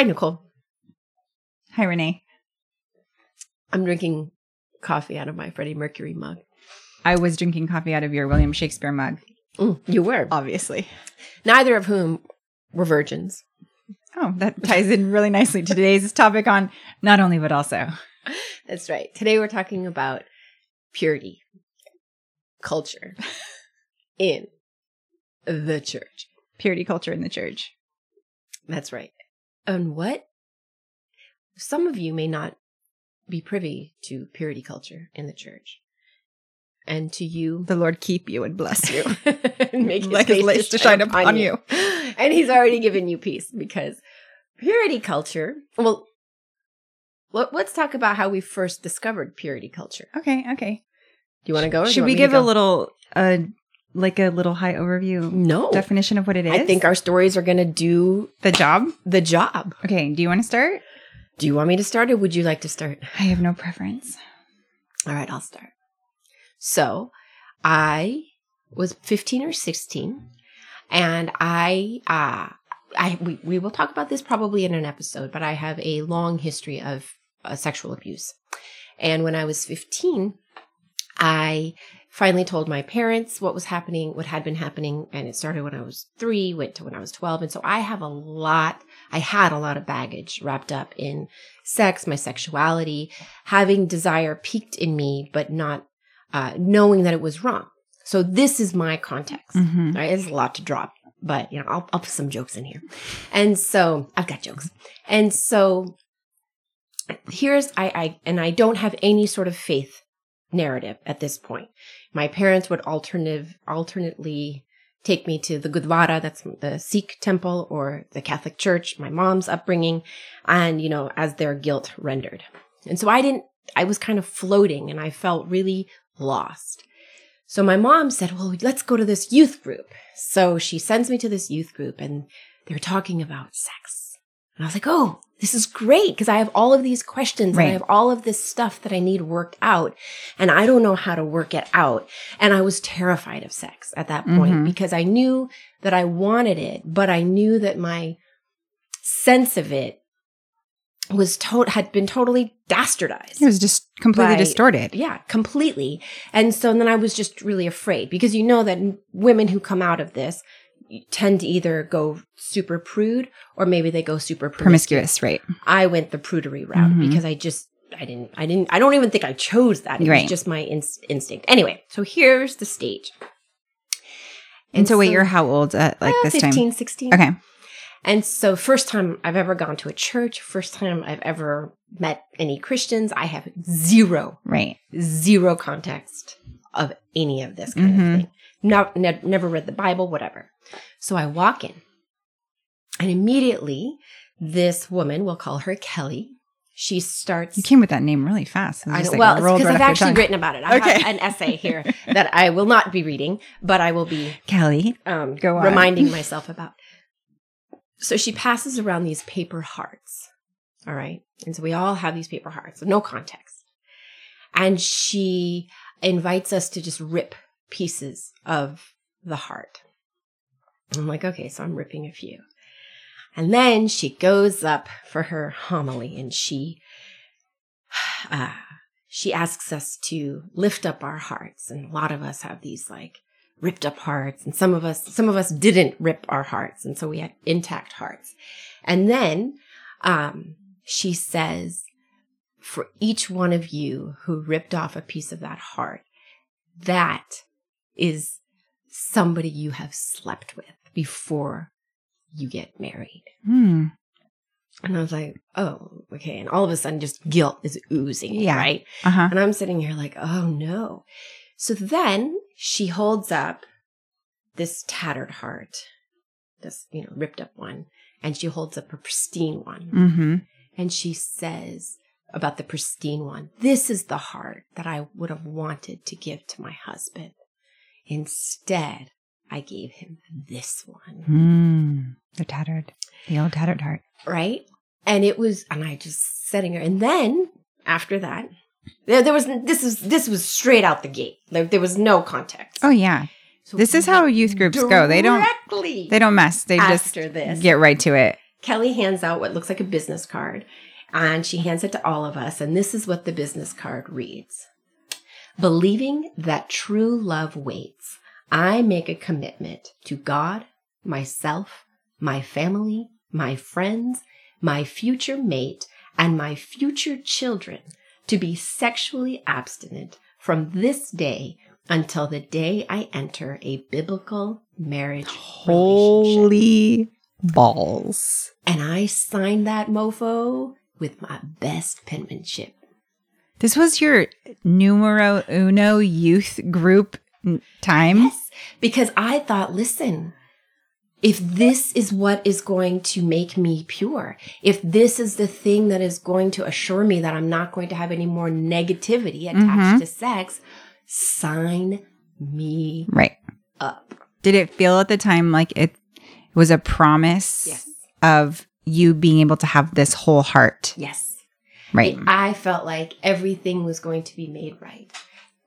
Hi, Nicole. Hi, Renee. I'm drinking coffee out of my Freddie Mercury mug. I was drinking coffee out of your William Shakespeare mug, Mm, you were. obviously. Neither of whom were virgins. Oh, that ties in really nicely to today's topic on not only but also. That's right. Today we're talking about purity, culture in the church. Purity culture in the church. That's right. And what some of you may not be privy to purity culture in the church. And to you, The Lord keep you and bless you. and make Like his light to shine upon you. And he's already given you peace because purity culture. Well, let, let's talk about how we first discovered purity culture. Okay, okay. Do you want to go? You Should we give a little, uh, like a little high overview no definition of what it is? I think our stories are going to do the job. the job. Okay, do you want to start? Do you want me to start or would you like to start? I have no preference. All right, I'll start. So, I was 15 or 16 and I uh I we, we will talk about this probably in an episode, but I have a long history of uh, sexual abuse. And when I was 15, I finally told my parents what was happening, what had been happening, and it started when I was 3, went to when I was 12, and so I have a lot I had a lot of baggage wrapped up in sex, my sexuality, having desire peaked in me, but not uh, knowing that it was wrong. So this is my context. Mm-hmm. Right? It's a lot to drop, but you know, I'll, I'll put some jokes in here. And so I've got jokes. And so here's I, I and I don't have any sort of faith narrative at this point. My parents would alternative alternately take me to the Gurdwara, that's the Sikh temple or the Catholic Church, my mom's upbringing, and you know, as their guilt rendered. And so I didn't I was kind of floating and I felt really lost. So my mom said, Well, let's go to this youth group. So she sends me to this youth group and they're talking about sex. And I was like, Oh, this is great because I have all of these questions Right. and I have all of this stuff that I need worked out and I don't know how to work it out. And I was terrified of sex at that point Mhm. because I knew that I wanted it, but I knew that my sense of it was to- had been totally dastardized. It was just completely By- distorted. Yeah, completely. And so then I was just really afraid because you know that women who come out of this tend to either go super prude or maybe they go super promiscuous. Promiscuous, right? I went the prudery route Mhm. because I just I didn't I didn't I don't even think I chose that. It Right. was just my ins- instinct. Anyway, so here's the stage. And so, wait, you're how old at like uh, this 15, time? 16. Okay. And so, first time I've ever gone to a church, first time I've ever met any Christians, I have zero Right. zero context of any of this kind Mhm. of thing. No, ne- never read the Bible, whatever. So I walk in, and immediately this woman, we'll call her Kelly, she starts. You came with that name really fast. I know, like, well, because right I've actually written about it. I Okay. have an essay here that I will not be reading, but I will be Kelly. um, Go on. reminding myself about. So she passes around these paper hearts. All right. And so we all have these paper hearts, no context. And she invites us to just rip pieces of the heart. I'm like, okay, so I'm ripping a few. And then she goes up for her homily and she, uh, she asks us to lift up our hearts. And a lot of us have these like ripped up hearts and some of us some of us didn't rip our hearts and so we had intact hearts and then um she says for each one of you who ripped off a piece of that heart that is somebody you have slept with before you get married Hmm. and i was like oh okay and all of a sudden just guilt is oozing Yeah. right Uh huh. and I'm sitting here like, oh no. So then she holds up this tattered heart, this, you know, ripped up one, and she holds up a pristine one. Mm-hmm. And she says about the pristine one, this is the heart that I would have wanted to give to my husband. Instead, I gave him this one. Mm. The tattered, the old tattered heart. right? And it was, and I just setting her. And then after that, there, there was this is this was straight out the gate. There, there was no context. Oh yeah. So This is how youth groups go. They don't- directly They don't mess. They just this get right to it. Kelly hands out what looks like a business card and she hands it to all of us. And this is what the business card reads Believing that true love waits, I make a commitment to God, myself, my family, my friends, my future mate, and my future children to be sexually abstinent from this day until the day I enter a biblical marriage. Holy balls. And I signed that mofo with my best penmanship. This was your numero uno youth group time? Yes, because I thought, listen, if this is what is going to make me pure, if this is the thing that is going to assure me that I'm not going to have any more negativity attached Mhm. to sex, sign me Right. up. Did it feel at the time like it was a promise Yes. of you being able to have this whole heart? Yes. Right. I felt like everything was going to be made right.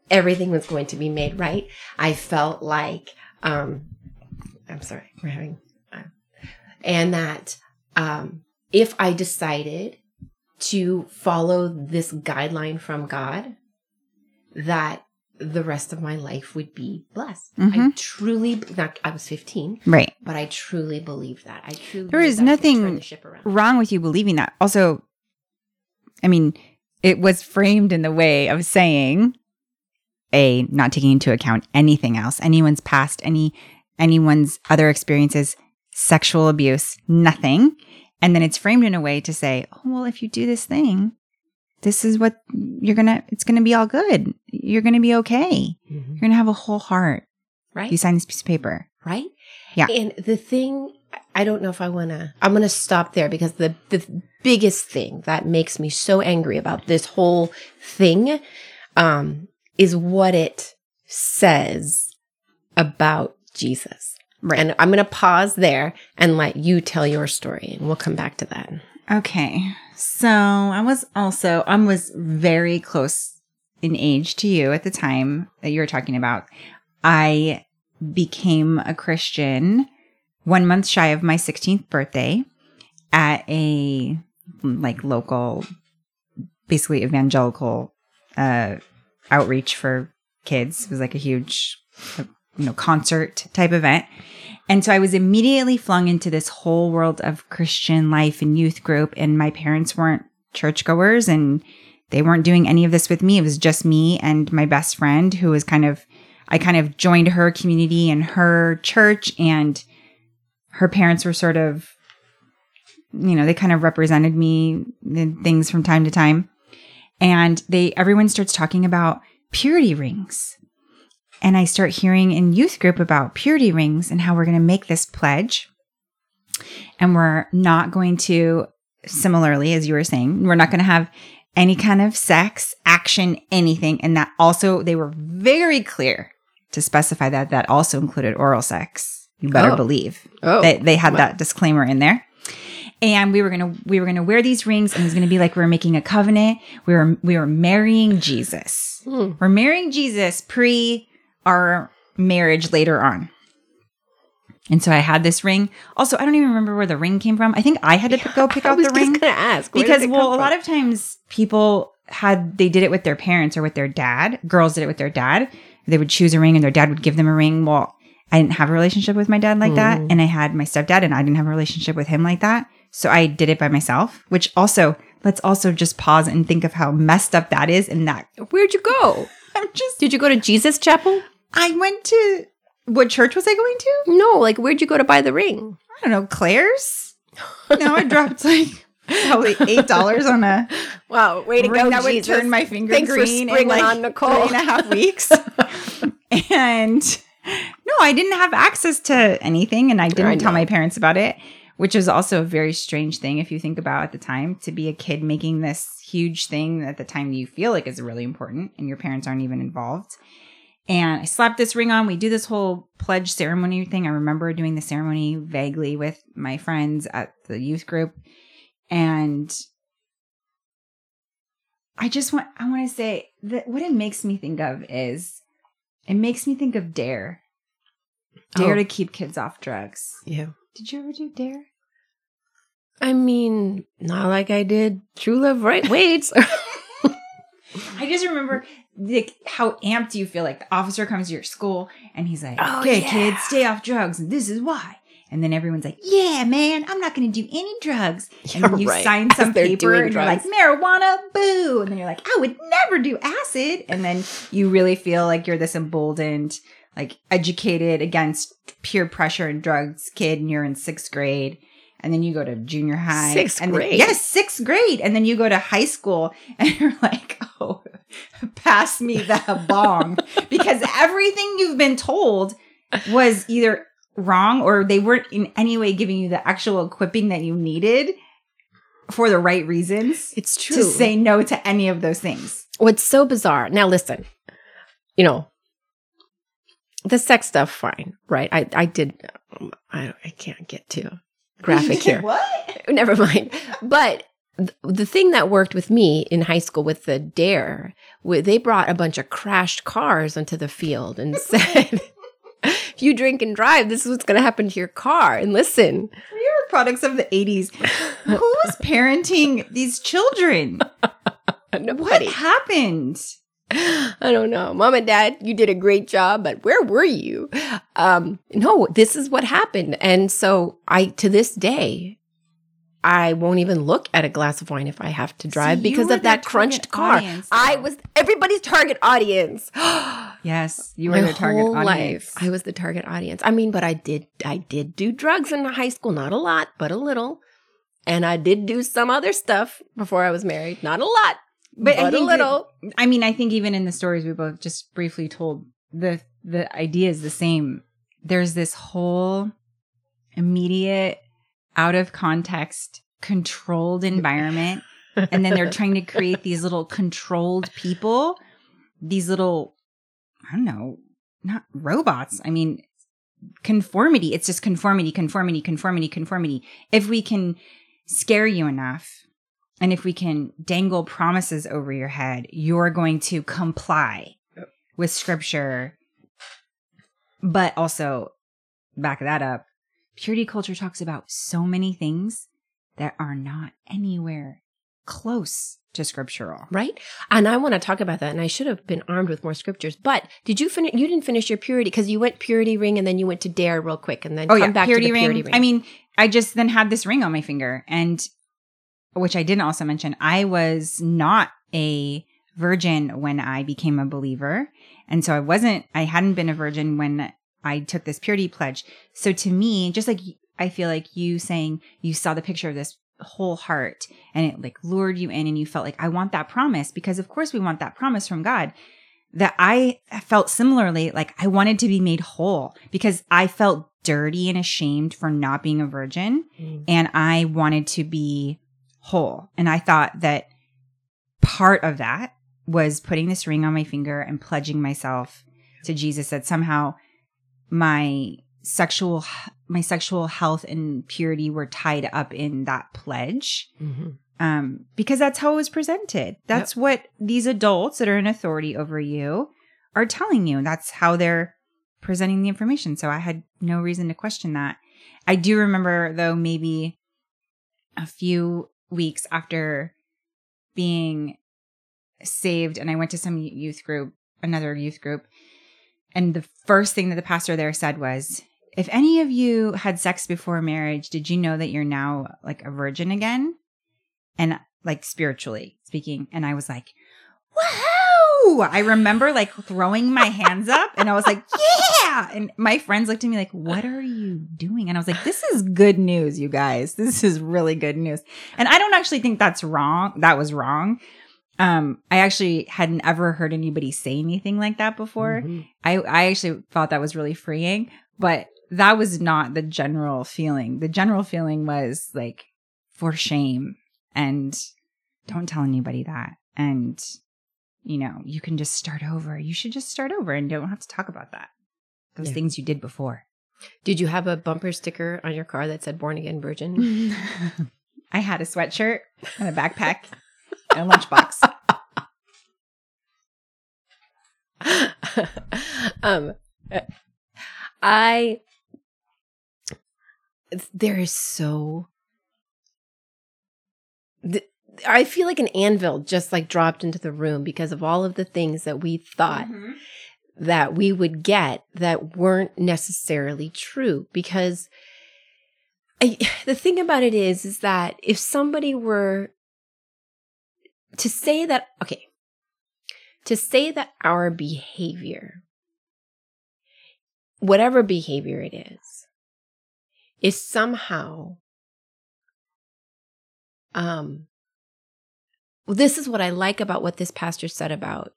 Everything was going to be made right. I felt like, um, I'm sorry, we're having, uh, and that um, if I decided to follow this guideline from God, that the rest of my life would be blessed. I Mhm. truly, not, I was 15, Right. but I truly believe that. I truly There is that I could turn nothing. Wrong with you believing that. Also, I mean, it was framed in the way of saying a not taking into account anything else, anyone's past, any anyone's other experiences, sexual abuse, nothing. And then it's framed in a way to say, "Oh, well, if you do this thing, this is what you're going to it's going to be all good. You're going to be okay. Mhm. You're going to have a whole heart. Right? You sign this piece of paper." right? Yeah. And the thing, I don't know if I want to, I'm going to stop there because the, the biggest thing that makes me so angry about this whole thing um, is what it says about Jesus. Right. And I'm going to pause there and let you tell your story and we'll come back to that. Okay. So I was also I was very close in age to you at the time that you were talking about. I became a Christian one month shy of my 16th birthday at a like local basically evangelical uh outreach for kids. It was like a huge you know concert type event. And so I was immediately flung into this whole world of Christian life and youth group. And my parents weren't churchgoers and they weren't doing any of this with me. It was just me and my best friend who was kind of, I kind of joined her community and her church. And her parents were sort of, you know, they kind of represented me in things from time to time. And they, everyone starts talking about purity rings and I start hearing in youth group about purity rings and how we're going to make this pledge. And we're not going to, similarly, as you were saying, we're not going to have any kind of sex, action, anything. And that also, they were very clear to specify that that also included oral sex. You better Oh. believe. Oh, They, they had wow. that disclaimer in there. And we were gonna we were gonna wear these rings, and it was gonna be like we were making a covenant. We were we were marrying Jesus. Hmm. We're marrying Jesus pre our marriage later on. And so I had this ring. Also, I don't even remember where the ring came from. I think I had to pick, go pick out the ring just going to ask. because well, a from? lot of times people had they did it with their parents or with their dad. Girls did it with their dad. They would choose a ring and their dad would give them a ring. Well, I didn't have a relationship with my dad like that, Mm. and I had my stepdad, and I didn't have a relationship with him like that. So I did it by myself. Which also let's also just pause and think of how messed up that is. And that Where'd you go? I'm just Did you go to Jesus Chapel? I went to what church was I going to? No, like where'd you go to buy the ring? I don't know, Claire's. no, I dropped like probably eight dollars on a Wow, way ring that would turn my finger Thanks green in like on Nicole. three and a half weeks. and no, I didn't have access to anything, and I didn't I tell my parents about it, which was also a very strange thing if you think about at the time to be a kid making this huge thing at the time you feel like is really important, and your parents aren't even involved. And I slapped this ring on. We do this whole pledge ceremony thing. I remember doing the ceremony vaguely with my friends at the youth group. And I just want I want to say that what it makes me think of is it makes me think of dare. Dare Oh. to keep kids off drugs. Yeah. Did you ever do dare? I mean, not like I did True Love Right Waits. I just remember like how amped you feel like the officer comes to your school and he's like, Oh, "Okay, yeah. kids, stay off drugs, and this is why." And then everyone's like, "Yeah, man, I'm not going to do any drugs." And then you right, sign some paper, and you're like, "Marijuana, boo!" And then you're like, "I would never do acid." And then you really feel like you're this emboldened, like educated against peer pressure and drugs kid, and you're in sixth grade. And then you go to junior high. Sixth and then- grade? yes, sixth grade. And then you go to high school and you're like, oh, pass me the bong. because everything you've been told was either wrong or they weren't in any way giving you the actual equipping that you needed for the right reasons it's true. to say no to any of those things. What's so bizarre. Now, listen, you know, the sex stuff, fine, right? I, I did, I, I can't get too graphic here. what? Never mind. But th- the thing that worked with me in high school with the dare, they brought a bunch of crashed cars onto the field and said, you drink and drive, this is what's going to happen to your car. And listen, We are products of the 80s. Who was parenting these children? What happened? I don't know. Mom and dad, you did a great job, but where were you? Um, no, this is what happened. And so I, to this day, I won't even look at a glass of wine if I have to drive because of that crunched car. audience, I was everybody's target audience. Yes, you were My their target whole audience. life, I was the target audience. I mean, but I did, I did do drugs in high school, not a lot, but a little. And I did do some other stuff before I was married, not a lot, But but, a little. I mean, I think even in the stories we both just briefly told, the the idea is the same. There's this whole immediate, out of context, controlled environment, and then they're trying to create these little controlled people, these little, I don't know, not robots. I mean, conformity. It's just conformity, conformity, conformity, conformity. If we can scare you enough, and if we can dangle promises over your head, you're going to comply with scripture. But also, back that up, purity culture talks about so many things that are not anywhere close to scriptural. right? And I want to talk about that. And I should have been armed with more scriptures. But did you finish? You didn't finish your purity because you went purity ring and then you went to dare real quick and then Oh come yeah, back purity, to the ring. purity ring. I mean, I just then had this ring on my finger, and which I didn't also mention, I was not a virgin when I became a believer, and so I wasn't. I hadn't been a virgin when I took this purity pledge. So to me, just like I feel like you saying you saw the picture of this whole heart and it like lured you in and you felt like I want that promise because of course we want that promise from God that I felt similarly like I wanted to be made whole because I felt dirty and ashamed for not being a virgin Mm. and I wanted to be whole. And I thought that part of that was putting this ring on my finger and pledging myself to Jesus that somehow my sexual my sexual health and purity were tied up in that pledge Mhm. um, because that's how it was presented. That's what these adults that are in authority over you are telling you. That's how they're presenting the information. So I had no reason to question that. I do remember, though, maybe a few weeks after being saved, and I went to some youth group, another youth group, and the first thing that the pastor there said was, if any of you had sex before marriage, did you know that you're now like a virgin again? and like spiritually speaking. And I was like, wow. I remember like throwing my hands up and I was like, yeah. And my friends looked at me like, what are you doing? And I was like, this is good news, you guys. This is really good news. And I don't actually think that's wrong. That was wrong. Um, I actually hadn't ever heard anybody say anything like that before. Mhm. I, I actually thought that was really freeing, but that was not the general feeling. The general feeling was like for shame and don't tell anybody that. And, you know, you can just start over. You should just start over and don't have to talk about that. Those Yeah. things you did before. Did you have a bumper sticker on your car that said "Born Again Virgin"? I had a sweatshirt and a backpack and a lunchbox. um, I there is so I feel like an anvil just like dropped into the room because of all of the things that we thought Mhm. that we would get that weren't necessarily true because I, the thing about it is is that if somebody were to say that okay to say that our behavior whatever behavior it is is somehow um well, this is what I like about what this pastor said about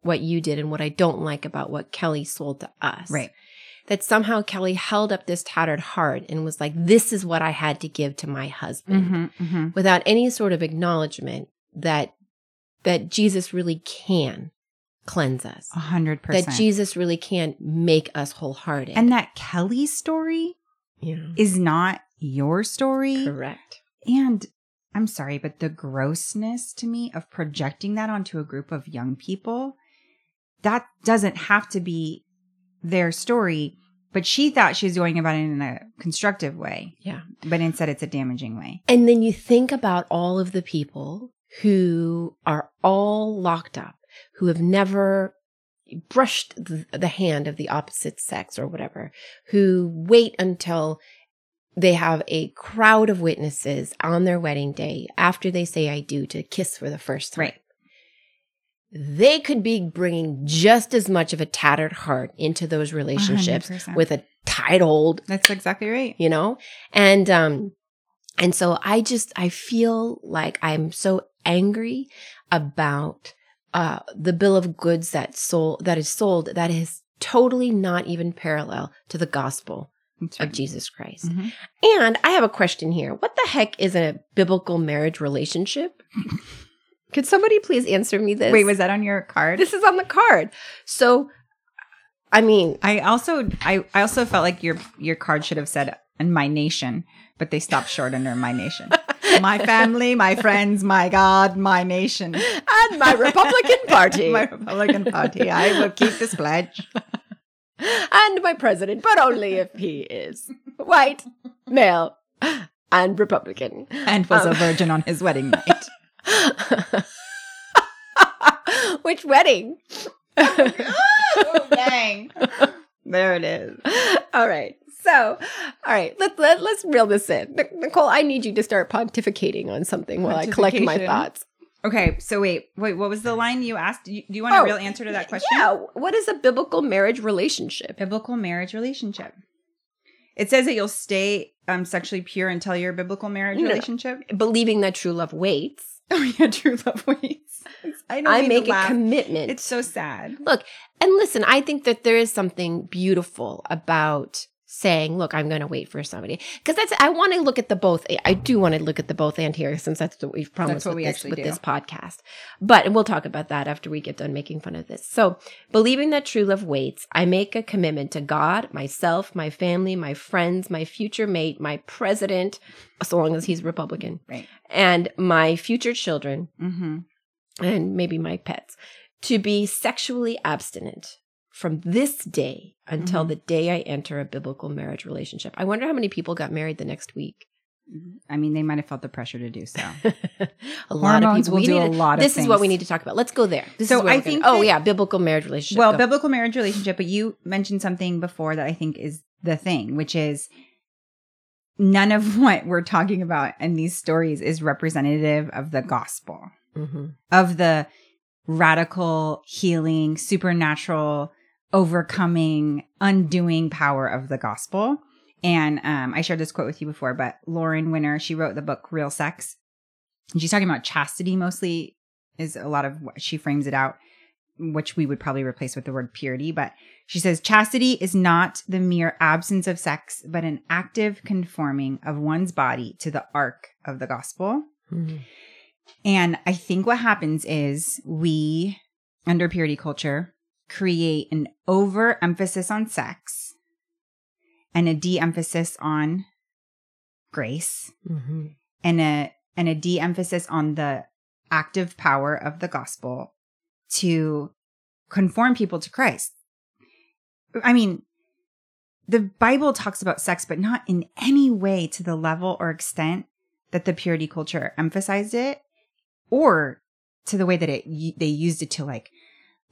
what you did and what I don't like about what Kelly sold to us. Right. That somehow Kelly held up this tattered heart and was like, this is what I had to give to my husband Mhm, mhm. without any sort of acknowledgement that that Jesus really can cleanse us. A hundred percent. That. Jesus really can make us wholehearted. and that Kelly story yeah. is not your story. correct. And I'm sorry, but the grossness to me of projecting that onto a group of young people, that doesn't have to be their story. But she thought she was going about it in a constructive way. Yeah. But instead, it's a damaging way. And then you think about all of the people who are all locked up, who have never brushed the, the hand of the opposite sex or whatever, who wait until they have a crowd of witnesses on their wedding day after they say I do to kiss for the first time. Right. They could be bringing just as much of a tattered heart into those relationships 100%. with a tight hold That's exactly right. you know and um and so i just i feel like i'm so angry about uh the bill of goods that sold that is sold that is totally not even parallel to the gospel That's of jesus christ Mhm. and i have a question here what the heck is a biblical marriage relationship could somebody please answer me this Wait, was that on your card? this is on the card so i mean I also, I, I also felt like your your card should have said "in my nation," but they stopped short under "my nation." my family, my friends, my God, my nation. and my republican party my Republican Party. I will keep this pledge. and my president, but only if he is white, male, and Republican. And was a Um, virgin on his wedding night. Which wedding? oh, dang. There it is. all right. So, all right, let, let, let's reel this in. Nicole, I need you to start pontificating on something while I collect my thoughts. Okay, so wait, wait, what was the line you asked? Do you, do you want a Oh, real answer to that question? Yeah. What is a biblical marriage relationship? Biblical marriage relationship. It says that you'll stay um, sexually pure until your biblical marriage No. relationship. Believing that true love waits. Oh yeah, true love waits. I I make a laugh. commitment. It's so sad. Look, and listen, I think that there is something beautiful about saying, look, I'm going to wait for somebody. Because that's, I want to look at the both. I do want to look at the both and here since that's what we've promised what with, we this, with this podcast. But, and we'll talk about that after we get done making fun of this. So, believing that true love waits, I make a commitment to God, myself, my family, my friends, my future mate, my president, so long as he's Republican, Right. and my future children Mm-hmm. and maybe my pets to be sexually abstinent from this day until Mhm. the day I enter a biblical marriage relationship. I wonder how many people got married the next week. I mean, they might have felt the pressure to do so. a lot of people. will do a lot of This is what we need to talk about. Let's go there. This So I we're gonna- think Oh yeah, biblical marriage relationship. well, Go. biblical marriage relationship, but you mentioned something before that I think is the thing, which is none of what we're talking about in these stories is representative of the gospel, Mhm. of the radical healing, supernatural, overcoming, undoing power of the gospel. And um, I shared this quote with you before, but Lauren Winner, she wrote the book Real Sex. And she's talking about chastity mostly, is a lot of what she frames it out, which we would probably replace with the word purity. But she says chastity is not the mere absence of sex, but an active conforming of one's body to the arc of the gospel. Mhm. And I think what happens is we, under purity culture, create an overemphasis on sex and a de-emphasis on grace Mhm. and a and a de-emphasis on the active power of the gospel to conform people to Christ. I mean, the Bible talks about sex, but not in any way to the level or extent that the purity culture emphasized it or to the way that it they used it to like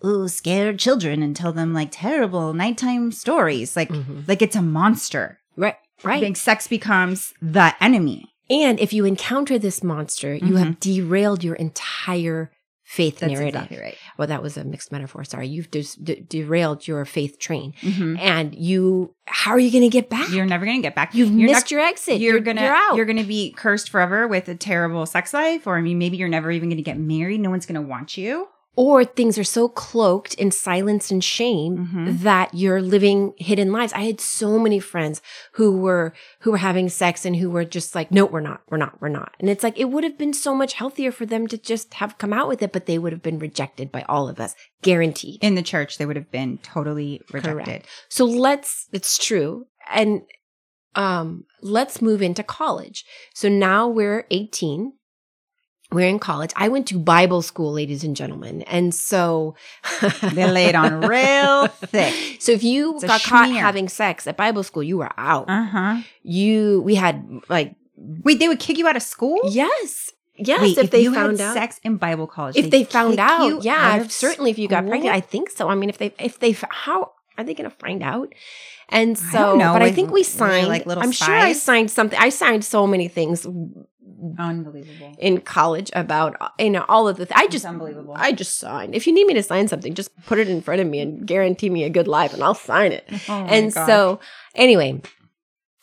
ooh scare children and tell them like terrible nighttime stories like Mhm. like it's a monster Right. Right. Like, sex becomes the enemy And if you encounter this monster, you have derailed your entire faith Mm-hmm. that's narrative. exactly right Well, that was a mixed metaphor. Sorry. You've just de- derailed your faith train. Mhm. And you, how are you going to get back? you're never gonna get back You've you're missed your exit. you're, You're, gonna you're out. you're gonna be cursed forever with a terrible sex life or I mean maybe you're never even gonna get married no one's gonna want you or things are so cloaked in silence and shame Mhm. that you're living hidden lives. I had so many friends who were who were having sex and who were just like, no, we're not, we're not, we're not. And it's like it would have been so much healthier for them to just have come out with it, but they would have been rejected by all of us, guaranteed. in the church they would have been totally rejected Correct. So let's it's true. And um let's move into college. So now we're 18. We're in college. I went to Bible school, ladies and gentlemen. And so they laid on real thick So if you got caught having sex at Bible school, you were out. uh-huh You we had like wait they would kick you out of school yes. Yes, Wait, if, they you found had out. sex in Bible college, if they found kick out, yeah, out certainly if you got pregnant. I think so. I mean, if they if they how are they going to find out? And I so, know. but I think we signed. like, little I'm sure I signed something. I signed so many things unbelievable in college about you know all of the. Th- I just unbelievable. I just signed. If you need me to sign something, just put it in front of me and guarantee me a good life, and I'll sign it. Oh and gosh. so anyway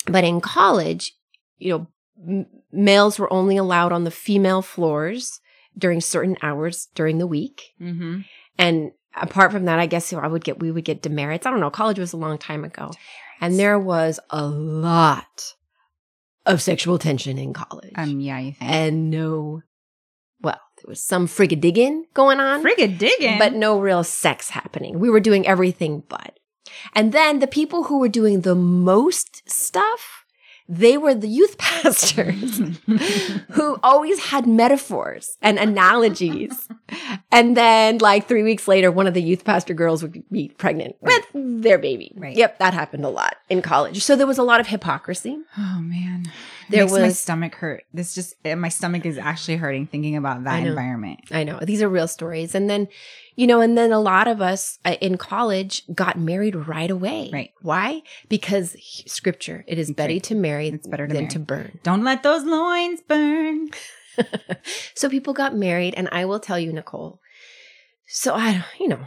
but in college you know m- males were only allowed on the female floors during certain hours during the week Mhm. and apart from that i guess i would get we would get demerits i don't know college was a long time ago and there was a lot of sexual tension in college um yeah you think and no well there was some friggadigging going on frigga digging but no real sex happening. We were doing everything but. And then the people who were doing the most stuff, they were the youth pastors who always had metaphors and analogies. and then, like three weeks later, one of the youth pastor girls would be pregnant with their baby. Right. Yep, that happened a lot in college. So there was a lot of hypocrisy. Oh man, There Makes my stomach hurt. This just my stomach is actually hurting thinking about that know. environment. I know these are real stories. And then, you know, and then a lot of us uh, in college got married right away. Right. Why? Because scripture, it is better right. to marry It's better to than marry. to burn. Don't let those loins burn. so people got married. And I will tell you, Nicole. So I, you know,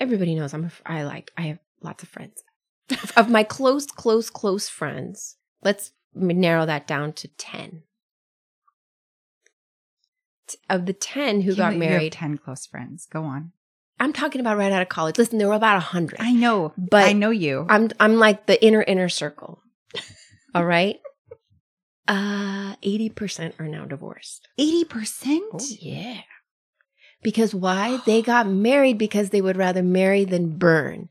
everybody knows I'm, a, I like, I have lots of friends. of my close, close, close friends, let's narrow that down to 10. Of the 10 who You- got married, ten close friends. Go on. I'm talking about right out of college. Listen, there were about a hundred. I know, But I know you. I'm I'm like the inner inner circle. All right. Uh, eighty percent are now divorced. Eighty percent. Oh yeah. Because why? They got married because they would rather marry than burn.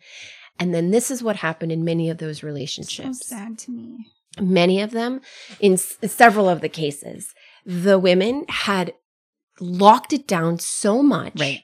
And then this is what happened in many of those relationships. So sad to me. Many of them, in s- several of the cases, the women had locked it down so much Right.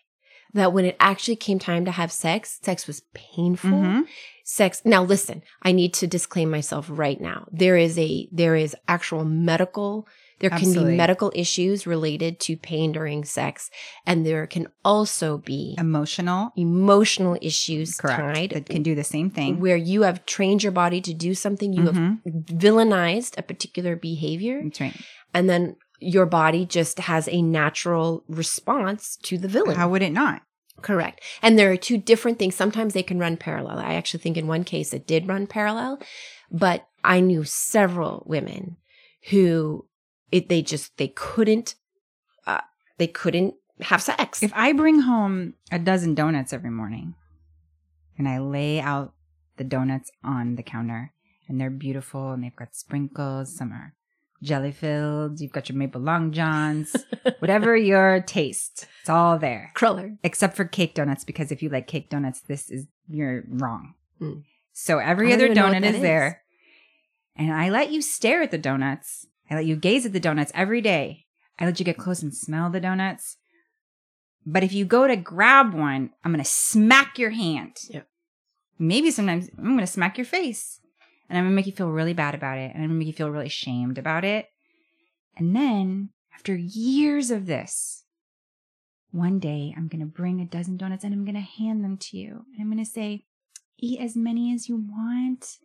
that when it actually came time to have sex, sex was painful. Mhm. sex now listen i need to disclaim myself right now there is a there is actual medical there can Absolutely. be medical issues related to pain during sex and there can also be Emotional. emotional issues Correct. tied That can do the same thing. where you have trained your body to do something you Mhm. have villainized a particular behavior That's right. and then your body just has a natural response to the villain How would it not? Correct. And there are two different things. Sometimes they can run parallel. I actually think in one case it did run parallel, but I knew several women who it they just they couldn't uh, they couldn't have sex. If I bring home a dozen donuts every morning and I lay out the donuts on the counter and they're beautiful and they've got sprinkles, some are jelly filled, you've got your maple long johns, whatever your taste, it's all there. Cruller. Except for cake donuts, because if you like cake donuts, this is you're wrong. Mm. So every other even know what donut is, is. there. And I let you stare at the donuts. I let you gaze at the donuts every day. I let you get close and smell the donuts. But if you go to grab one, I'm going to smack your hand. Yep. Maybe sometimes I'm going to smack your face. And I'm to make you feel really bad about it. And I'm to make you feel really shamed about it. And then after years of this, one day I'm to bring a dozen donuts and I'm to hand them to you. And I'm to say, eat as many as you want.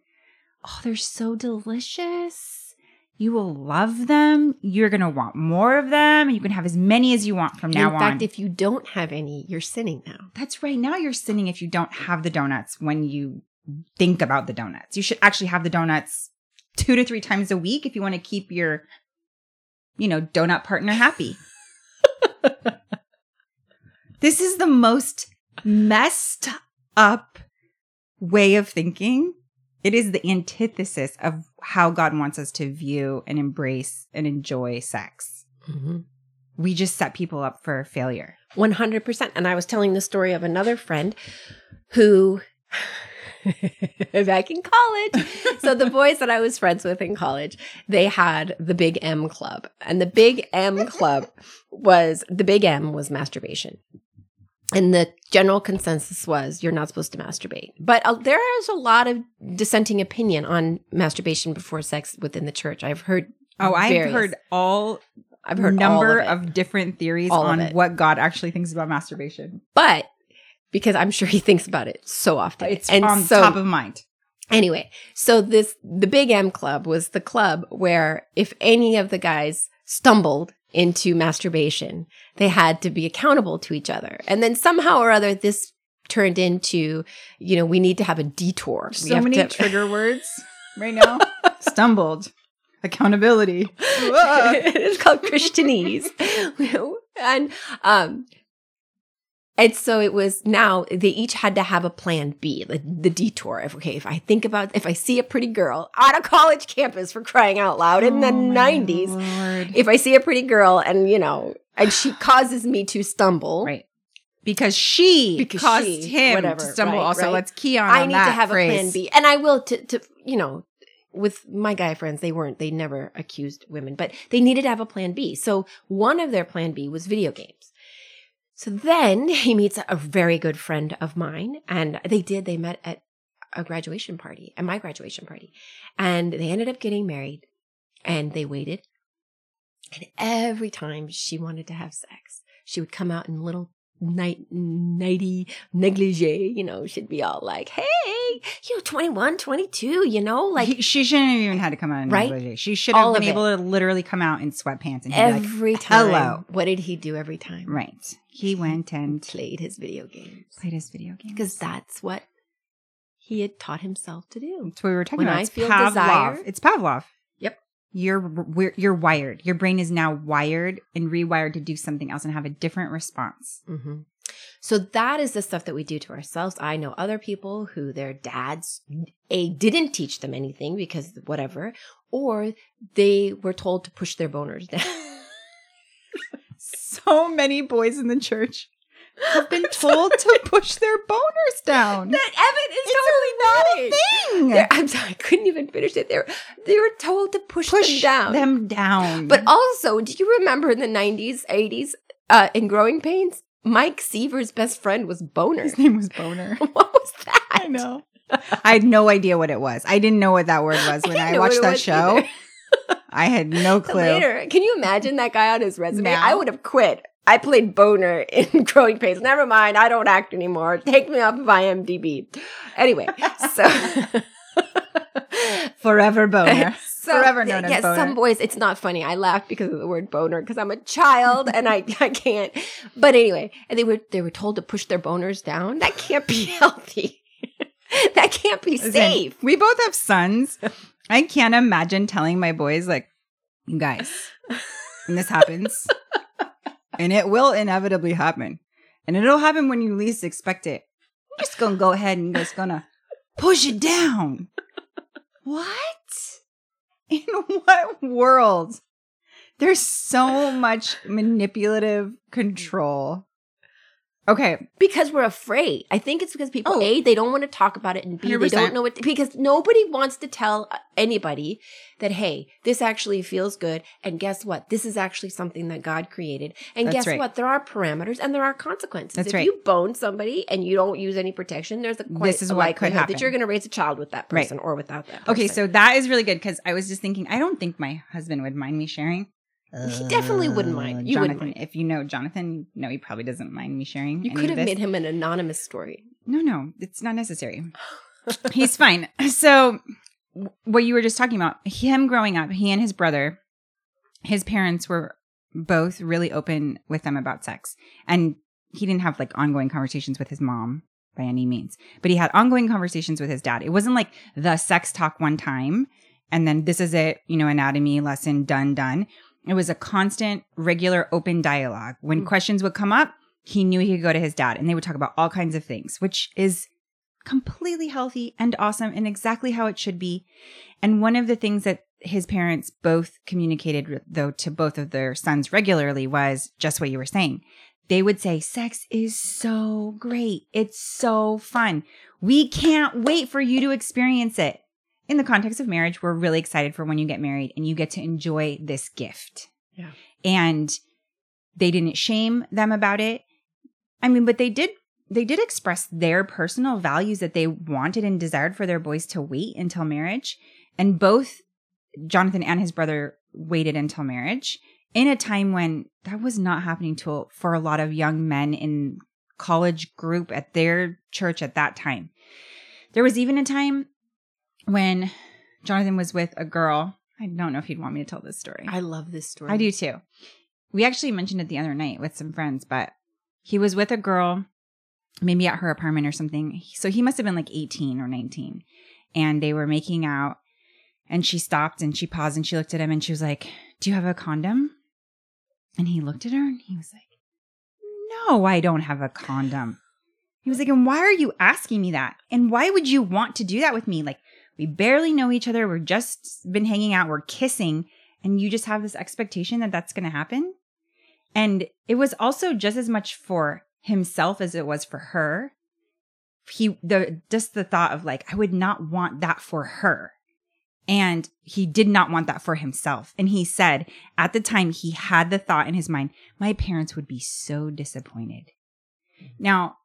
Oh, they're so delicious. You will love them. You're going to want more of them. You can have as many as you want from now on. In fact, on. if you don't have any, you're sinning now. That's right. Now you're sinning if you don't have the donuts when you think about the donuts. You should actually have the donuts two to three times a week if you want to keep your, you know, donut partner happy. this is the most messed up way of thinking. It is the antithesis of how God wants us to view and embrace and enjoy sex. Mm-hmm. We just set people up for failure. 100%. And I was telling the story of another friend who, back in college, so the boys that I was friends with in college, they had the Big M Club. And the Big M Club was the Big M was masturbation. And the general consensus was you're not supposed to masturbate. But uh, there is a lot of dissenting opinion on masturbation before sex within the church. I've heard Oh, I've various- heard all I've heard number all of, of, different theories All on it. what God actually thinks about masturbation. but because I'm sure he thinks about it so often. It's and on so, top of mind. Anyway, so this the Big M Club was the club where if any of the guys stumbled into masturbation, they had to be accountable to each other. And then somehow or other this turned into, you know, we need to have a detour. We So have many to- trigger words right now. Stumbled. Accountability. it's called Christianese. and um and so it was now they each had to have a plan B, the, the detour. If okay, if I think about if I see a pretty girl on a college campus for crying out loud in the Oh my 90s, Lord. if I see a pretty girl and you know, and she causes me to stumble, Right. Because she Because caused she, him whatever, to stumble. right, also, right. let's key on I on need to have phrase. a plan B. And I will to to you know, with my guy friends, they weren't they never accused women, but they needed to have a plan B. So one of their plan B was video games. So then he meets a very good friend of mine, and they did, they met at a graduation party, at my graduation party. And they ended up getting married and they waited. And every time she wanted to have sex, she would come out in little night nighty negligee, you know, she'd be all like, Hey, you know, 21, 22, you know, like He- she shouldn't have even had to come out in Right? negligee. She should All have been able to literally come out in sweatpants and he'd like, every time. "Hello." What did he do every time? right. He went and Played his video games. played his video games. Because that's what he had taught himself to do. That's what we were talking When about. I It's feel Pavlov. desire- It's Pavlov. You're we're, you're wired. Your brain is now wired and rewired to do something else and have a different response. hmm So that is the stuff that we do to ourselves. I know other people who their dads a didn't teach them anything because whatever, or they were told to push their boners down. So many boys in the church have been told to push their boners down. that Evan is totally not a Thing. They're- I'm sorry, I couldn't even finish it. They were they were told to push, Push them down. them down. But also, do you remember in the 90s, 80s, uh, in Growing Pains, Mike Seaver's best friend was Boner. his name was Boner. what was that? I know. I had no idea what it was. I didn't know what that word was when didn't I, watched that show. I had no clue. Later, can you imagine that guy on his resume? Now? I would have quit. I played Boner in Growing Pains. Never mind, I don't act anymore. Take me off of IMDb. Anyway, so Forever Boner. So, Forever known as yeah, Boner. some boys, it's not funny. I laugh because of the word boner because I'm a child and I, I can't. But anyway, and they were they were told to push their boners down. That can't be healthy. that can't be Listen, safe. We both have sons. I can't imagine telling my boys, like, you guys, when this happens, and it will inevitably happen, and it'll happen when you least expect it. I'm just gonna go ahead and just gonna push it down. What? In what world? There's so much manipulative control. Okay, Because we're afraid. I think it's because people Oh. a they don't want to talk about it, and b they 100%. don't know what because nobody wants to tell uh, anybody that hey, this actually feels good, and guess what? This is actually something that God created, and That's guess right. what? There are parameters and there are consequences. That's if right. you bone somebody and you don't use any protection, there's a quite This is a what could likelihood that you're going to raise a child with that Right. person or without that. Person. Okay, so that is really good because I was just thinking, I don't think my husband would mind me sharing He definitely wouldn't mind. Uh, you wouldn't mind. if you know Jonathan, no, he probably doesn't mind me sharing. You could have made him an anonymous story. No, no, it's not necessary. He's fine. So, what you were just talking about, him growing up, he and his brother, his parents were both really open with them about sex. And he didn't have like ongoing conversations with his mom by any means, but he had ongoing conversations with his dad. It wasn't like the sex talk one time and then this is it, you know, anatomy lesson done, done. It was a constant, regular, open dialogue. When Mm. questions would come up, he knew he could go to his dad and they would talk about all kinds of things, which is completely healthy and awesome and exactly how it should be. And one of the things that his parents both communicated, though, to both of their sons regularly was just what you were saying. They would say, Sex is so great. It's so fun. We can't wait for you to experience it. In the context of marriage, we're really excited for when you get married and you get to enjoy this gift. Yeah. And they didn't shame them about it. I mean, but they did they did express their personal values that they wanted and desired for their boys to wait until marriage. And both Jonathan and his brother waited until marriage in a time when that was not happening to for a lot of young men in college group at their church at that time. There was even a time when Jonathan was with a girl. I don't know if he'd want me to tell this story. I love this story. I do too. We actually mentioned it the other night with some friends, but he was with a girl, maybe at her apartment or something. So he must have been like 18 or 19. And they were making out. And she stopped and she paused and she looked at him and she was like, Do you have a condom? And he looked at her and he was like, No, I don't have a condom. He was like, And why are you asking me that? And why would you want to do that with me? Like, we barely know each other. We're just been hanging out. We're kissing and you just have this expectation that that's going to happen. And it was also just as much for himself as it was for her. He, the, just the thought of like, I would not want that for her. And he did not want that for himself. And he said at the time he had the thought in his mind, my parents would be so disappointed. Now,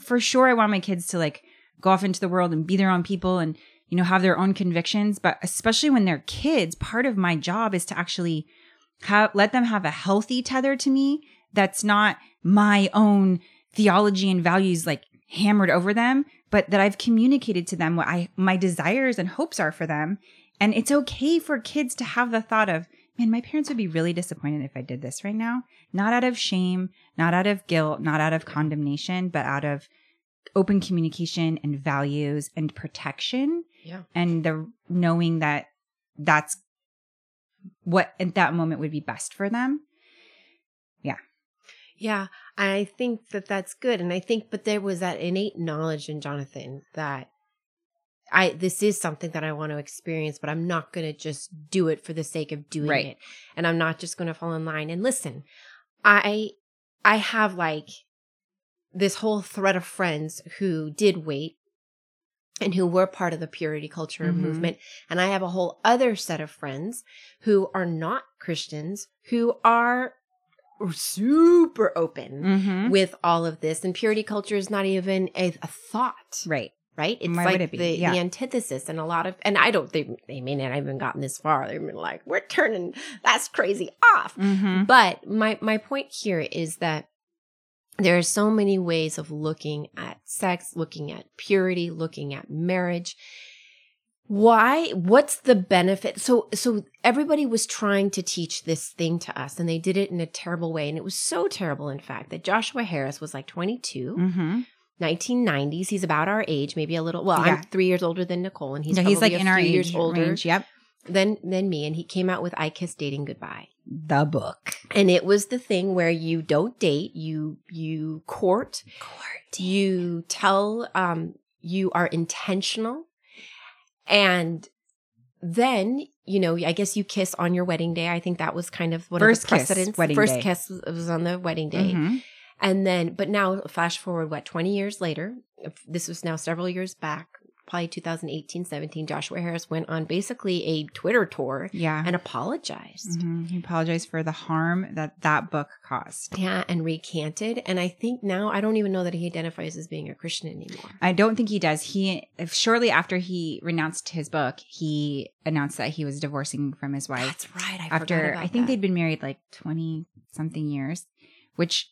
for sure, I want my kids to like go off into the world and be their own people and you know, have their own convictions, but especially when they're kids, part of my job is to actually have, let them have a healthy tether to me that's not my own theology and values like hammered over them, but that I've communicated to them what I, my desires and hopes are for them. And it's okay for kids to have the thought of, man, my parents would be really disappointed if I did this right now. Not out of shame, not out of guilt, not out of condemnation, but out of open communication and values and protection Yeah. and the knowing that that's what at that moment would be best for them. Yeah, Yeah. I think that that's good, and I think, but there was that innate knowledge in Jonathan that I this is something that I want to experience, but I'm not going to just do it for the sake of doing Right. it, and I'm not just going to fall in line. And listen, I I have like this whole thread of friends who did wait and who were part of the purity culture Mhm. movement. And I have a whole other set of friends who are not Christians, who are super open Mm-hmm. with all of this. And purity culture is not even a, a thought, Right. right? It's Why like it be? The, Yeah. the antithesis. And a lot of, and I don't think they may not have even gotten this far. They've been like, we're turning, that's crazy off. Mm-hmm. But my my point here is that there are so many ways of looking at sex, looking at purity, looking at marriage. Why what's the benefit? So so everybody was trying to teach this thing to us and they did it in a terrible way and it was so terrible in fact that Joshua Harris was like 22, Mm-hmm. 1990s. He's about our age, maybe a little well, Yeah. I'm 3 years older than Nicole and he's He's, he's like in our age years older range. Yep. Than than me and he came out with I Kissed Dating Goodbye The book. and it was the thing where you don't date you you court Court. you tell um you are intentional and then you know i guess you kiss on your wedding day i think that was kind of one First of the kiss, precedents wedding first day. kiss was- was on the wedding day Mhm. and then but now flash forward what 20 years later this was now several years back probably 2018, 17, Joshua Harris went on basically a Twitter tour Yeah. and apologized. Mhm. He apologized for the harm that that book caused. Yeah, and recanted. And I think now I don't even know that he identifies as being a Christian anymore. I don't think he does. He shortly after he renounced his book, he announced that he was divorcing from his wife. That's right. I after I think that. they'd been married like 20 something years, which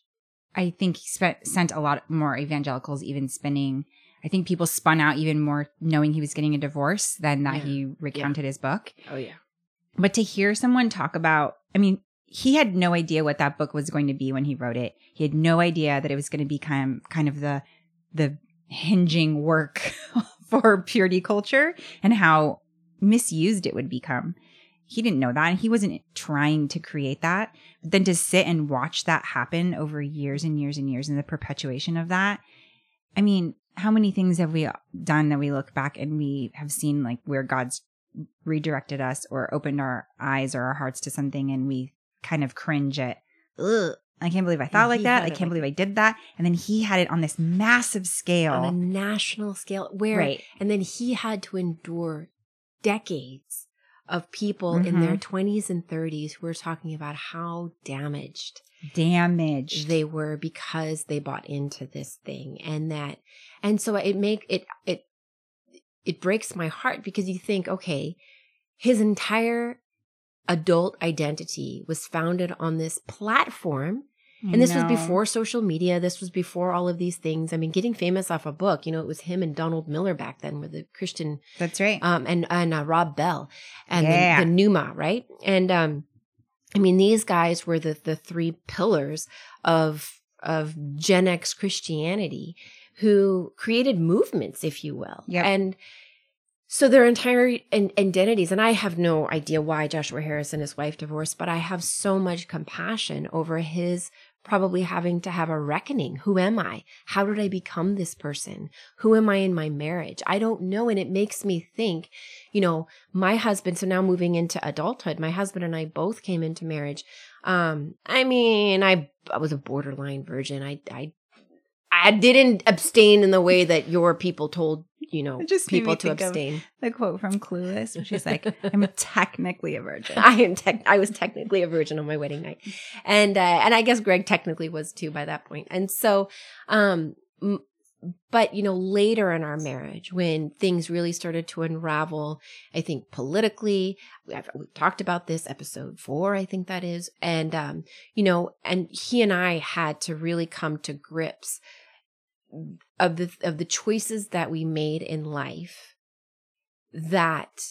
I think spent, sent a lot more evangelicals even spinning. I think people spun out even more knowing he was getting a divorce than that Yeah. he recounted his book. Oh yeah. But to hear someone talk about, I mean, he had no idea what that book was going to be when he wrote it. He had no idea that it was going to be kind of, kind of the the hinging work for purity culture and how misused it would become. He didn't know that and he wasn't trying to create that. But then to sit and watch that happen over years and years and years and the perpetuation of that. I mean, how many things have we done that we look back and we have seen like where God's redirected us or opened our eyes or our hearts to something and we kind of cringe at, ugh, I can't believe I thought like that. I can't like- believe I did that. And then he had it on this massive scale. On a national scale where right. and then he had to endure decades of people in their mm-hmm. 20s and 30s who were talking about how damaged Damaged. they were because they bought into this thing and that and so it make it it it breaks my heart because you think okay his entire adult identity was founded on this platform and this was before social media this was before all of these things i mean getting famous off a book you know it was him and donald miller back then with the christian That's right. um, and and uh, Rob Bell and Yeah. the, the Nooma, right? And um, I mean, these guys were the the three pillars of of Gen X Christianity, who created movements, if you will, Yep. and. So their entire in- identities, and I have no idea why Joshua Harris and his wife divorced, but I have so much compassion over his probably having to have a reckoning. Who am I? How did I become this person? Who am I in my marriage? I don't know. And it makes me think, you know, my husband, so now moving into adulthood, my husband and I both came into marriage. Um, I mean, I, I was a borderline virgin. I, I, I didn't abstain in the way that your people told, you know, just people to abstain. the quote from Clueless, where she's like, I'm technically a virgin. I am tech I was technically a virgin on my wedding night. And uh, and I guess Greg technically was too by that point. And so um m- but you know later in our marriage when things really started to unravel I think politically I've, we've talked about this episode 4 I think that is and um you know and he and I had to really come to grips of the of the choices that we made in life that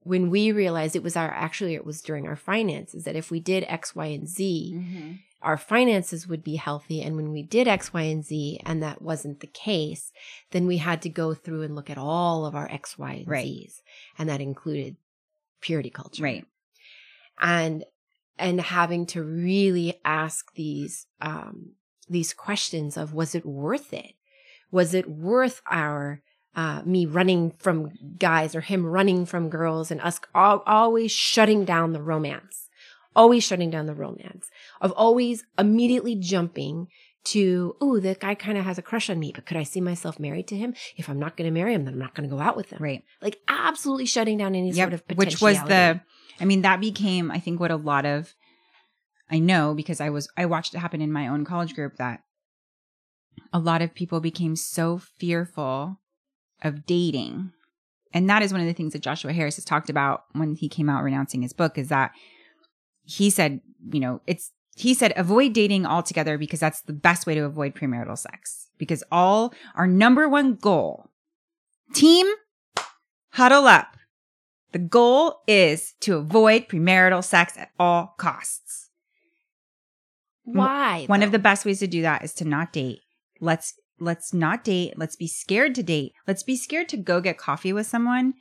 when we realized it was our actually it was during our finances that if we did x y and z Mm-hmm. Our finances would be healthy and when we did x y and z and that wasn't the case then we had to go through and look at all of our x y and Right. z's and that included purity culture Right. and and having to really ask these um these questions of was it worth it was it worth our uh, me running from guys or him running from girls and us al- always shutting down the romance always shutting down the romance of always immediately jumping to oh that guy kind of has a crush on me but could i see myself married to him if i'm not going to marry him then i'm not going to go out with him Right. like absolutely shutting down any Yep. sort of Which was the, I mean, that became, I think, what a lot of, I know because I was, I watched it happen in my own college group that a lot of people became so fearful of dating. And that is one of the things that Joshua Harris has talked about when he came out renouncing his book is that he said, you know, it's, he said, avoid dating altogether because that's the best way to avoid premarital sex. Because all our number one goal, team, huddle up. The goal is to avoid premarital sex at all costs. why One of the best ways to do that is to not date. Let's let's not date. Let's be scared to date. Let's be scared to go get coffee with someone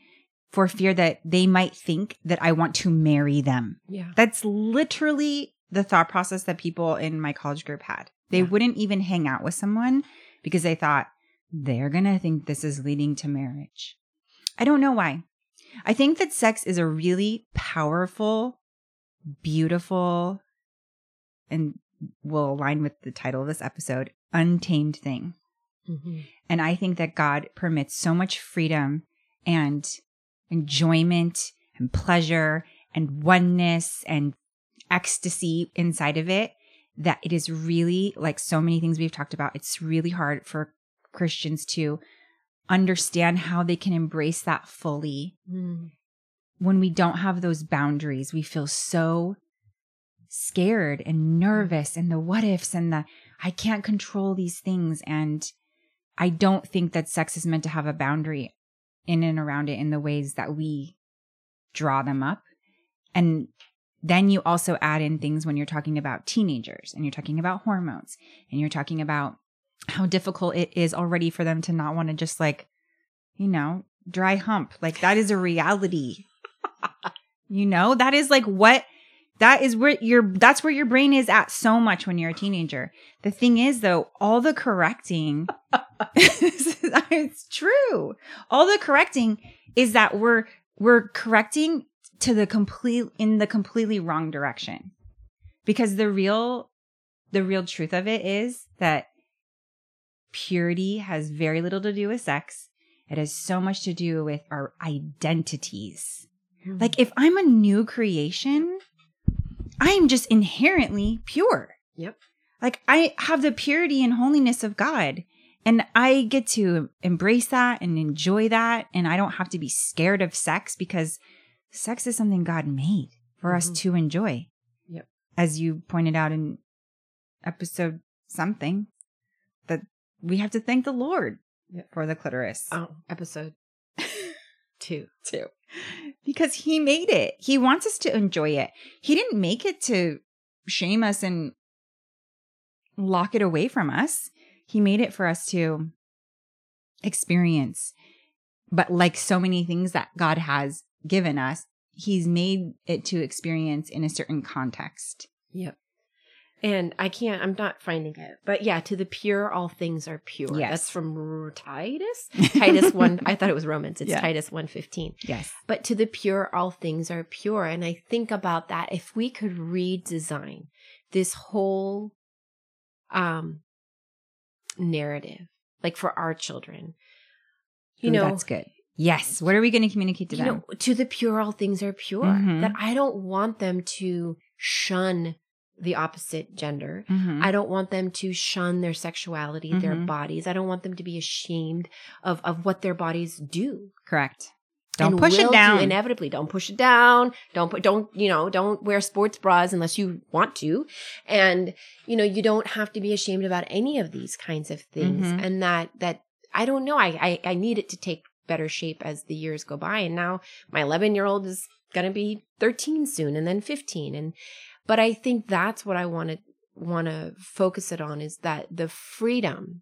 for fear that they might think that I want to marry them. yeah That's literally the thought process that people in my college group had. They Yeah. wouldn't even hang out with someone because they thought they're going to think this is leading to marriage. I don't know why. I think that sex is a really powerful, beautiful, and will align with the title of this episode untamed thing. Mm-hmm. And I think that God permits so much freedom and enjoyment and pleasure and oneness and ecstasy inside of it that it is really like so many things we've talked about. It's really hard for Christians to understand how they can embrace that fully. Mm. When we don't have those boundaries, we feel so scared and nervous and the what ifs and the I can't control these things. And I don't think that sex is meant to have a boundary in and around it in the ways that we draw them up. And then you also add in things when you're talking about teenagers and you're talking about hormones and you're talking about how difficult it is already for them to not want to just like, you know, dry hump. Like that is a reality. you know, that is like what that is where your that's where your brain is at so much when you're a teenager. The thing is though, all the correcting it's true. All the correcting is that we're we're correcting to the complete in the completely wrong direction. Because the real the real truth of it is that purity has very little to do with sex. It has so much to do with our identities. Mm-hmm. Like if I'm a new creation, I'm just inherently pure. Yep. Like I have the purity and holiness of God. And I get to embrace that and enjoy that. And I don't have to be scared of sex because sex is something God made for us Mhm. to enjoy. Yep. As you pointed out in episode something, that we have to thank the Lord Yep. for the clitoris. Oh, episode two. two. Because he made it. He wants us to enjoy it. He didn't make it to shame us and lock it away from us. He made it for us to experience. But like so many things that God has given us, he's made it to experience in a certain context. Yep. And I can't, I'm not finding it. But yeah, to the pure, all things are pure. Yes. That's from Titus. Titus 1, I thought it was Romans. It's Yeah. Titus 115. Yes. But to the pure, all things are pure. And I think about that. If we could redesign this whole um narrative, like for our children, you Ooh, know, that's good. Yes. What are we going to communicate to you them? know, to the pure, all things are pure. Mhm. That I don't want them to shun the opposite gender. Mhm. I don't want them to shun their sexuality, their Mhm. bodies. I don't want them to be ashamed of of what their bodies do. Correct. Don't push it do down. inevitably. Don't push it down. Don't put don't, you know, don't wear sports bras unless you want to. And, you know, you don't have to be ashamed about any of these kinds of things. Mhm. And that that I don't know. I, I I need it to take better shape as the years go by. And now my 11 year old is going to be 13 soon and then 15. And, but I think that's what I want to, want to focus it on is that the freedom,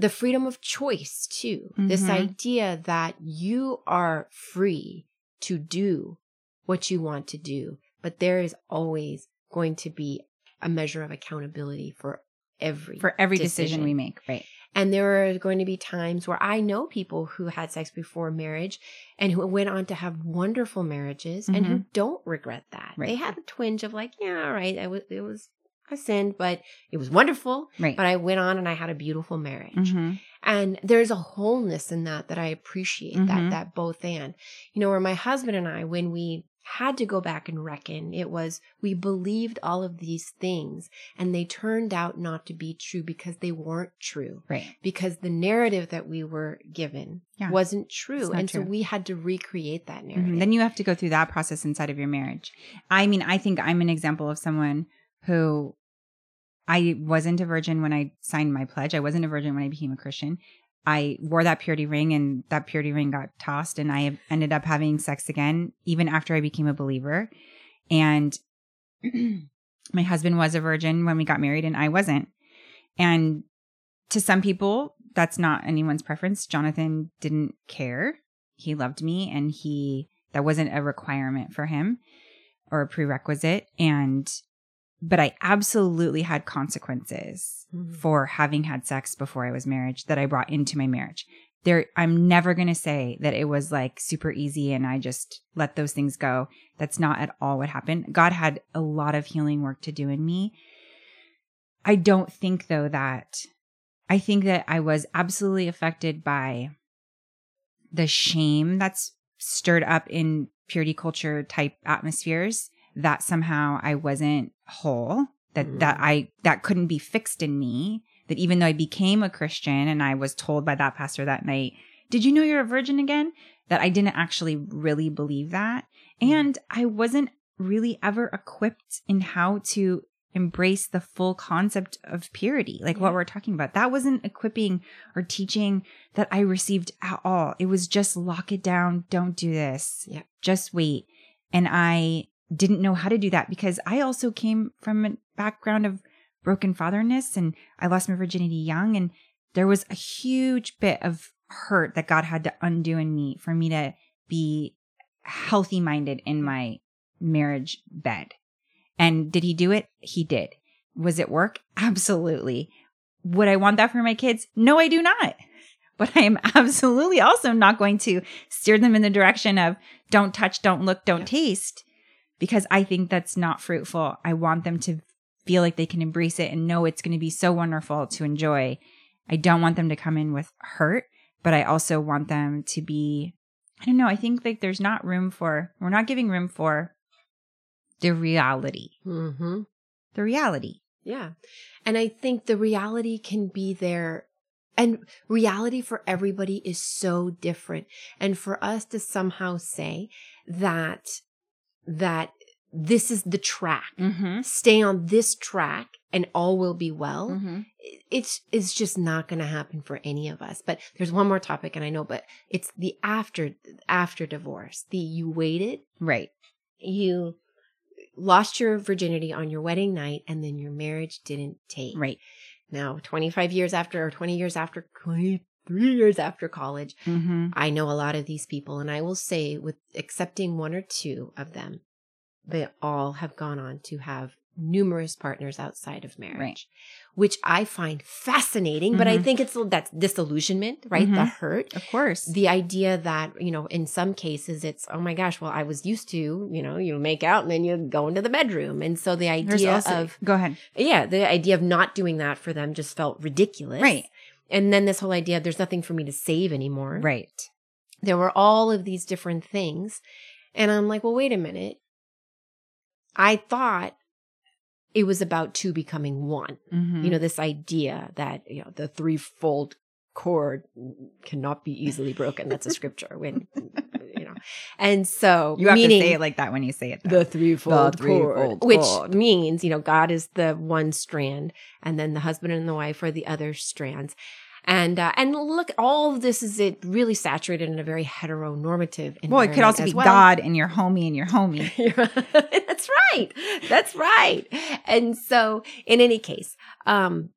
the freedom of choice too. This Mhm. idea that you are free to do what you want to do, but there is always going to be a measure of accountability for every for every decision. decision. we make. Right. and there are going to be times where I know people who had sex before marriage and who went on to have wonderful marriages and who don't regret that. Right. They had a twinge of like, yeah, all right, I was, it was, I sinned, but it was wonderful. Right. But I went on and I had a beautiful marriage. Mhm. And there's a wholeness in that that I appreciate Mhm. that, that both and. You know, where my husband and I, when we had to go back and reckon, it was we believed all of these things and they turned out not to be true because they weren't true Right. because the narrative that we were given Yeah. wasn't true. And so we had to recreate that narrative. Mhm. Then you have to go through that process inside of your marriage. I mean, I think I'm an example of someone who I wasn't a virgin when I signed my pledge. I wasn't a virgin when I became a Christian. I wore that purity ring and that purity ring got tossed and I ended up having sex again even after I became a believer. And my husband was a virgin when we got married and I wasn't. And to some people, that's not anyone's preference. Jonathan didn't care. He loved me and he, that wasn't a requirement for him or a prerequisite. And, but I absolutely had consequences Mhm. for having had sex before I was married that I brought into my marriage. There, I'm never going to say that it was like super easy and I just let those things go. That's not at all what happened. God had a lot of healing work to do in me. I don't think though that I think that I was absolutely affected by the shame that's stirred up in purity culture type atmospheres that somehow I wasn't whole, that Mm. that I that couldn't be fixed in me, that even though I became a Christian and I was told by that pastor that night, "Did you know you're a virgin again?" that I didn't actually really believe that. And I wasn't really ever equipped in how to embrace the full concept of purity, like what we're talking about. That wasn't equipping or teaching that I received at all. It was just lock it down, don't do this, Yeah. just wait. And I didn't know how to do that because I also came from a background of broken fatherness and I lost my virginity young. And there was a huge bit of hurt that God had to undo in me for me to be healthy minded in my marriage bed. And did he do it? He did. Was it work? Absolutely. Would I want that for my kids? No, I do not. But I am absolutely also not going to steer them in the direction of don't touch, don't look, don't Yeah. taste, because I think that's not fruitful. I want them to feel like they can embrace it and know it's going to be so wonderful to enjoy. I don't want them to come in with hurt, but I also want them to be, I don't know, I think like there's not room for, we're not giving room for the reality. Mm-hmm. The reality. Yeah. And I think the reality can be there. And reality for everybody is so different. And for us to somehow say that, that this is the track, Mm-hmm. stay on this track and all will be well. Mm-hmm. It's, it's just not going to happen for any of us. But there's one more topic and I know, but it's the after, after divorce, the you waited, Right. you lost your virginity on your wedding night and then your marriage didn't take. Right. Now, 25 years after, or 20 years after, 23 years after college, Mm-hmm. I know a lot of these people, and I will say, with accepting one or two of them, they all have gone on to have numerous partners outside of marriage, Right. which I find fascinating. But I Mhm. think it's that's disillusionment, right? The Mhm. hurt, Of course. the idea that you know in some cases it's oh my gosh well i was used to you know you make out and then you go into the bedroom and so the idea also- of go ahead. yeah the idea of not doing that for them just felt ridiculous Right. And then this whole idea of there's nothing for me to save anymore. Right. there were all of these different things. And i'm like well wait a minute. I thought it was about two becoming one. Mm-hmm. you know this idea that you know the threefold cord cannot be easily broken. That's a scripture. When and so you have to say it like that when you say it. though. the threefold, The threefold cord, which cord. means you know god is the one strand and then the husband and the wife are the other strands and uh, and look all of this is it really saturated in a very heteronormative well, it could also be well. God and your homie and your homie. That's right. That's right. And so, in any case, um,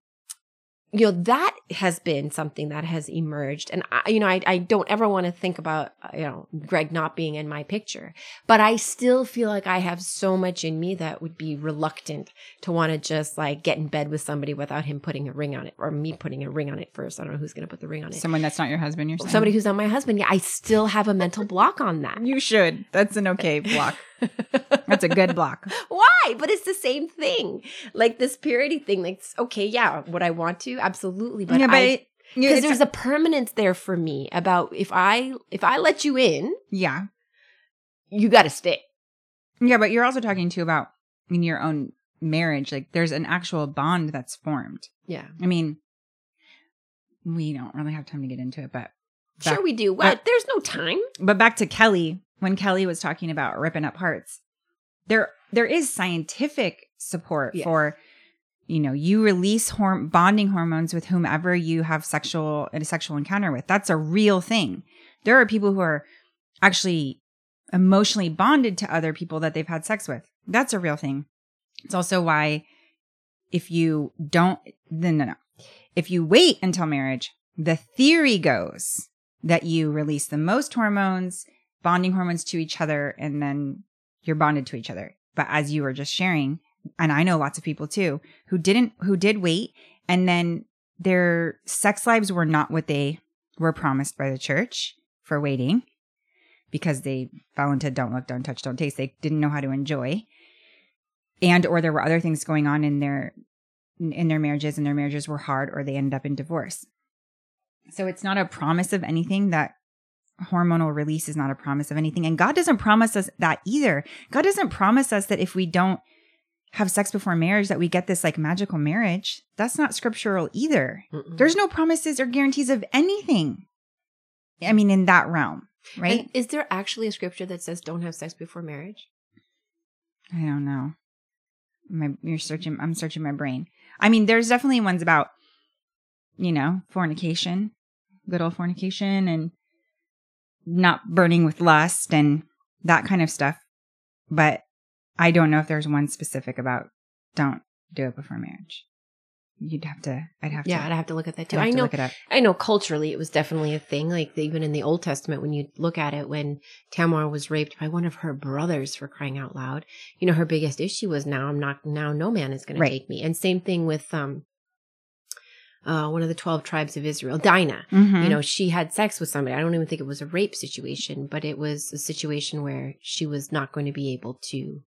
you know, that has been something that has emerged. And I, you know, I, I don't ever want to think about, you know, Greg not being in my picture, but I still feel like I have so much in me that would be reluctant to want to just like get in bed with somebody without him putting a ring on it or me putting a ring on it first. I don't know who's going to put the ring on it. Someone that's not your husband, you're saying? Somebody who's not my husband. Yeah, I still have a mental block on that. You should. That's an okay block. That's a good block. Why? But it's the same thing. Like this purity thing. Like, okay, yeah, would I want to? Absolutely. But yeah, but I, because there's a permanence there for me about if I if I let you in, yeah, you got to stay. yeah, but you're also talking too about in your own marriage. Like, there's an actual bond that's formed. Yeah, I mean, we don't really have time to get into it, but sure we do. What? There's no time. but back to Kelly when Kelly was talking about ripping up hearts. There, there is scientific support Yes. for, you know, you release horm- bonding hormones with whomever you have sexual a sexual encounter with. That's a real thing. There are people who are actually emotionally bonded to other people that they've had sex with. That's a real thing. It's also why if you don't, then no, no. If you wait until marriage, the theory goes that you release the most hormones, bonding hormones to each other, and then you're bonded to each other. But as you were just sharing, and I know lots of people too who didn't, who did wait, and then their sex lives were not what they were promised by the church for waiting because they fell into don't look, don't touch, don't taste. They didn't know how to enjoy. And or there were other things going on in their in, their marriages and their marriages were hard or they ended up in divorce. So it's not a promise of anything that hormonal release is not a promise of anything. And God doesn't promise us that either. God doesn't promise us that if we don't have sex before marriage that we get this like magical marriage. That's not scriptural either. Mm-mm. There's no promises or guarantees of anything. I mean, in that realm, right? And is there actually a scripture that says don't have sex before marriage? I don't know. My you're searching I'm searching my brain. I mean, there's definitely ones about, you know, fornication, good old fornication and not burning with lust and that kind of stuff. But I don't know if there's one specific about don't do it before marriage. You'd have to I'd have Yeah, to Yeah, I'd have to look at that too. I know. I know culturally it was definitely a thing. Like even in the Old Testament, when you look at it, when Tamar was raped by one of her brothers for crying out loud, you know, her biggest issue was now I'm not now no man is going Right. to take me. And same thing with um uh one of the 12 tribes of Israel, Dinah. Mhm. You know, she had sex with somebody. I don't even think it was a rape situation, but it was a situation where she was not going to be able to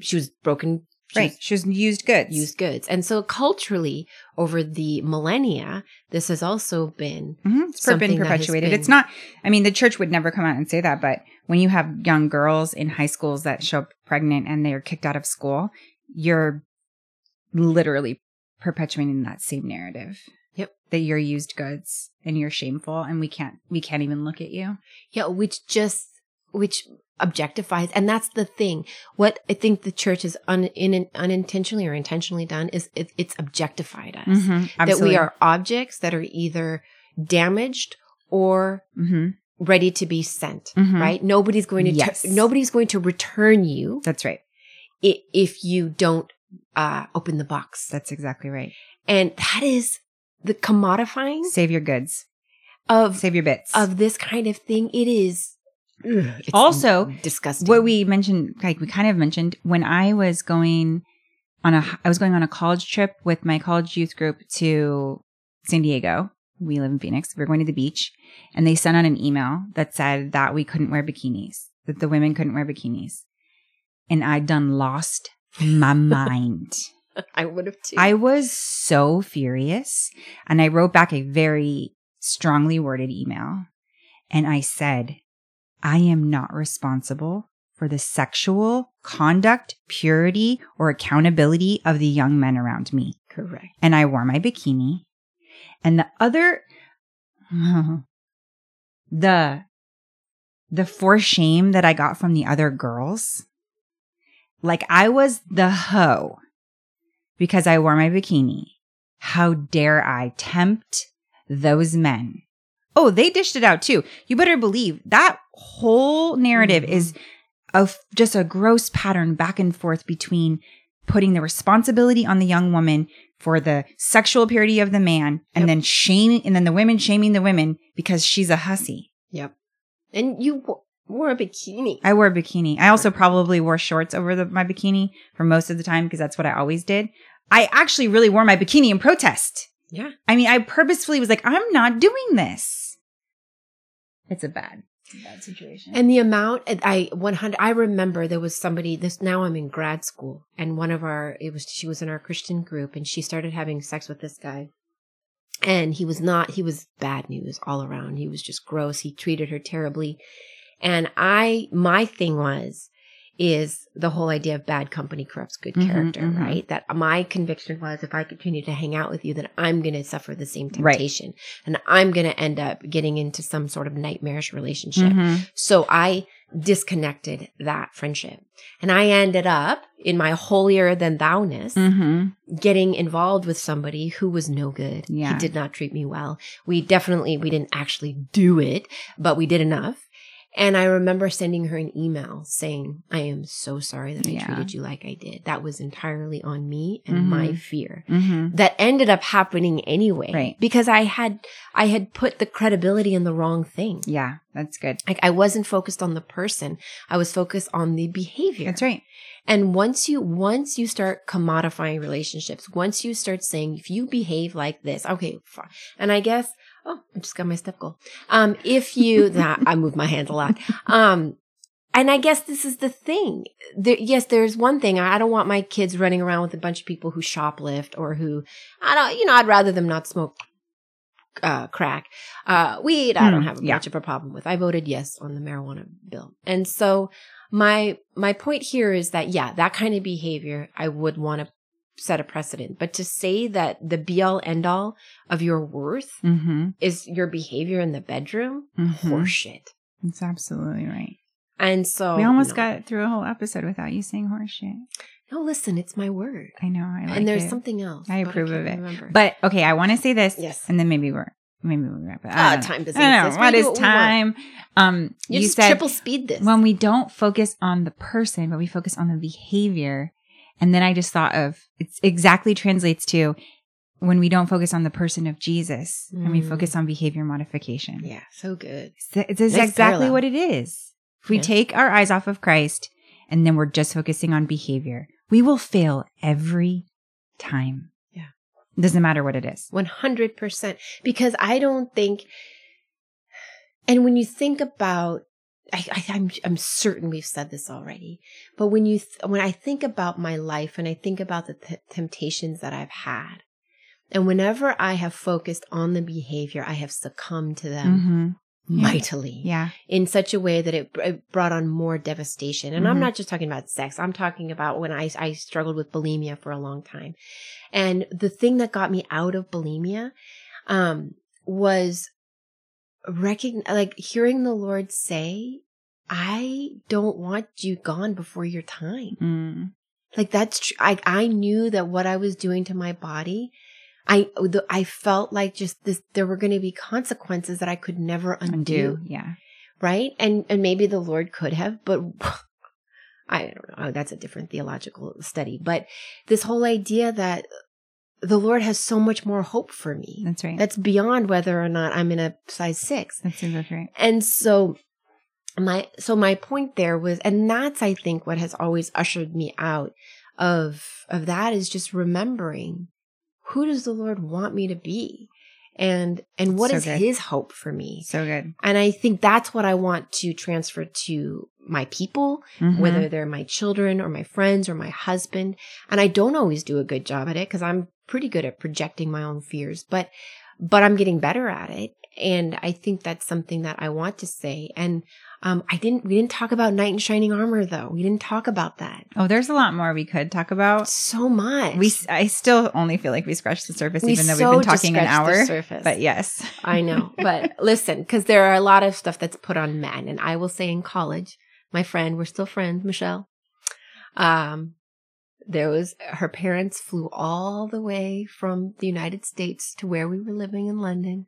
she was broken she right. was She was used goods. used goods. And so culturally, over the millennia, this has also been Mhm. It's something been that has perpetuated. been- It's not, I mean, the church would never come out and say that, but when you have young girls in high schools that show up pregnant and they're kicked out of school, you're literally perpetuating that same narrative. Yep. That you're used goods and you're shameful and we can't, we can't even look at you. yeah, which just which objectifies, and that's the thing. What I think the church has un, in, unintentionally or intentionally done is it, it's objectified us. Mm-hmm. That we are objects that are either damaged or hmm ready to be sent. Mhm. Right? Nobody's going to Yes. nobody's going to return you That's right. if you don't uh, open the box. That's exactly right. And that is the commodifying Save your goods. of Save your bits. of this kind of thing. It is Also, disgusting. what we mentioned like we kind of mentioned when i was going on a i was going on a college trip with my college youth group to san diego we live in phoenix we were going to the beach and they sent out an email that said that we couldn't wear bikinis that the women couldn't wear bikinis and I'd done lost my mind I would have too. I was so furious. And I wrote back a very strongly worded email. And I said, I am not responsible for the sexual conduct, purity, or accountability of the young men around me. correct. And I wore my bikini. And the other, the, the for shame that I got from the other girls, like I was the hoe because I wore my bikini. How dare I tempt those men? Oh, they dished it out too. You better believe that whole narrative Mhm. is of just a gross pattern back and forth between putting the responsibility on the young woman for the sexual purity of the man and Yep. then shaming and then the women shaming the women because she's a hussy. Yep. And you wore a bikini. I wore a bikini. I also probably wore shorts over the, my bikini for most of the time because that's what I always did. I actually really wore my bikini in protest. yeah. I mean, I purposefully was like, I'm not doing this. It's a bad, it's a bad situation. And the amount I 100 I remember there was somebody this now I'm in grad school and one of our it was she was in our Christian group and she started having sex with this guy. And he was not he was bad news all around. He was just gross. He treated her terribly. And I my thing was is the whole idea of bad company corrupts good Mhm, character, mhm. right? That my conviction was if I continue to hang out with you, then I'm going to suffer the same Right. temptation and I'm going to end up getting into some sort of nightmarish relationship. Mhm. So I disconnected that friendship. And I ended up in my holier than thou-ness Mhm. getting involved with somebody who was no good. Yeah. He did not treat me well. We definitely we didn't actually do it, but we did enough. And I remember sending her an email saying, I am so sorry that I Yeah. treated you like I did. That was entirely on me and Mhm. my fear. Mhm. That ended up happening anyway. Right. Because I had I had put the credibility in the wrong thing. Yeah, that's good. Like I wasn't focused on the person. I was focused on the behavior. That's right. And once you once you start commodifying relationships, once you start saying if you behave like this, okay, fine. And I guess oh, I just got my step goal. Um, if you that I move my hands a lot. Um, and I guess this is the thing. There, yes, there's one thing. I don't want my kids running around with a bunch of people who shoplift or who, I don't, you know, I'd rather them not smoke uh, crack. Uh, weed, I don't Hmm, have yeah. much of a problem with. I voted yes on the marijuana bill. And so my, my point here is that, yeah, that kind of behavior, I would want to set a precedent. But to say that the be all end all of your worth Mm-hmm. is your behavior in the bedroom, Mhm. horseshit. That's absolutely right. And so we almost no. got through a whole episode without you saying horseshit. No, listen, it's my word. I know. I like and there's it. something else. I approve can't of it. Remember. But okay, I want to say this. Yes. And then maybe we're maybe we'll wrap it. Ah, I time doesn't I don't know. What We is what we time? Um, you, you, just said triple speed this. when we don't focus on the person, but we focus on the behavior. And then I just thought of it's exactly translates to when we don't focus on the person of Jesus and we Mm. focus on behavior modification. yeah, so good. It's, it's Nice exactly parallel. what it is. If we Yeah. take our eyes off of Christ and then we're just focusing on behavior, we will fail every time. Yeah. It doesn't matter what it is. 100%. Because I don't think, and when you think about, I, I, I'm, I'm certain we've said this already, but when you, th- when I think about my life and I think about the t- temptations that I've had, and whenever I have focused on the behavior, I have succumbed to them Mm-hmm. Yeah. mightily. Yeah. in such a way that it, it brought on more devastation. And I'm Mhm. not just talking about sex. I'm talking about when I, I struggled with bulimia for a long time. And the thing that got me out of bulimia, um, was recogn like hearing the Lord say, I don't want you gone before your time. Mm. Like that's true. I I knew that what I was doing to my body, I the, I felt like just this there were going to be consequences that I could never undo, Undo. Yeah. right? And and maybe the Lord could have, but I don't know. That's a different theological study. But this whole idea that the Lord has so much more hope for me. That's right. That's beyond whether or not I'm in a size six. That's exactly right. And so my so my point there was and that's I think what has always ushered me out of of that is just remembering who does the Lord want me to be? And and what So is good. his hope for me? So good. And I think that's what I want to transfer to my people, Mhm. whether they're my children or my friends or my husband. And I don't always do a good job at it because I'm pretty good at projecting my own fears, but but I'm getting better at it. And I think that's something that I want to say. And um, I didn't we didn't talk about knight in shining armor though. We didn't talk about that. Oh, there's a lot more we could talk about. So much. We, I still only feel like we scratched the surface, We even though so we've been talking an scratched the hour. surface. But yes, I know. But listen, because there are a lot of stuff that's put on men. And I will say in college, my friend, we're still friends, Michelle. Um, there was her parents flew all the way from the United States to where we were living in London.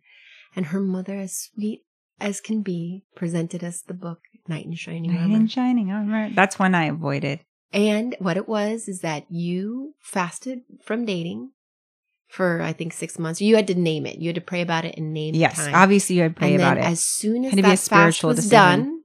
And her mother, as sweet as can be, presented us the book Knight in Shining Knight Armor. in shining armor. That's one I avoided. And what it was is that you fasted from dating for I think six months. You had to name it. You had to pray about it and name it. Yes, time. obviously you would pray and about then it. as soon as Had to that be a fast spiritual was decision. done,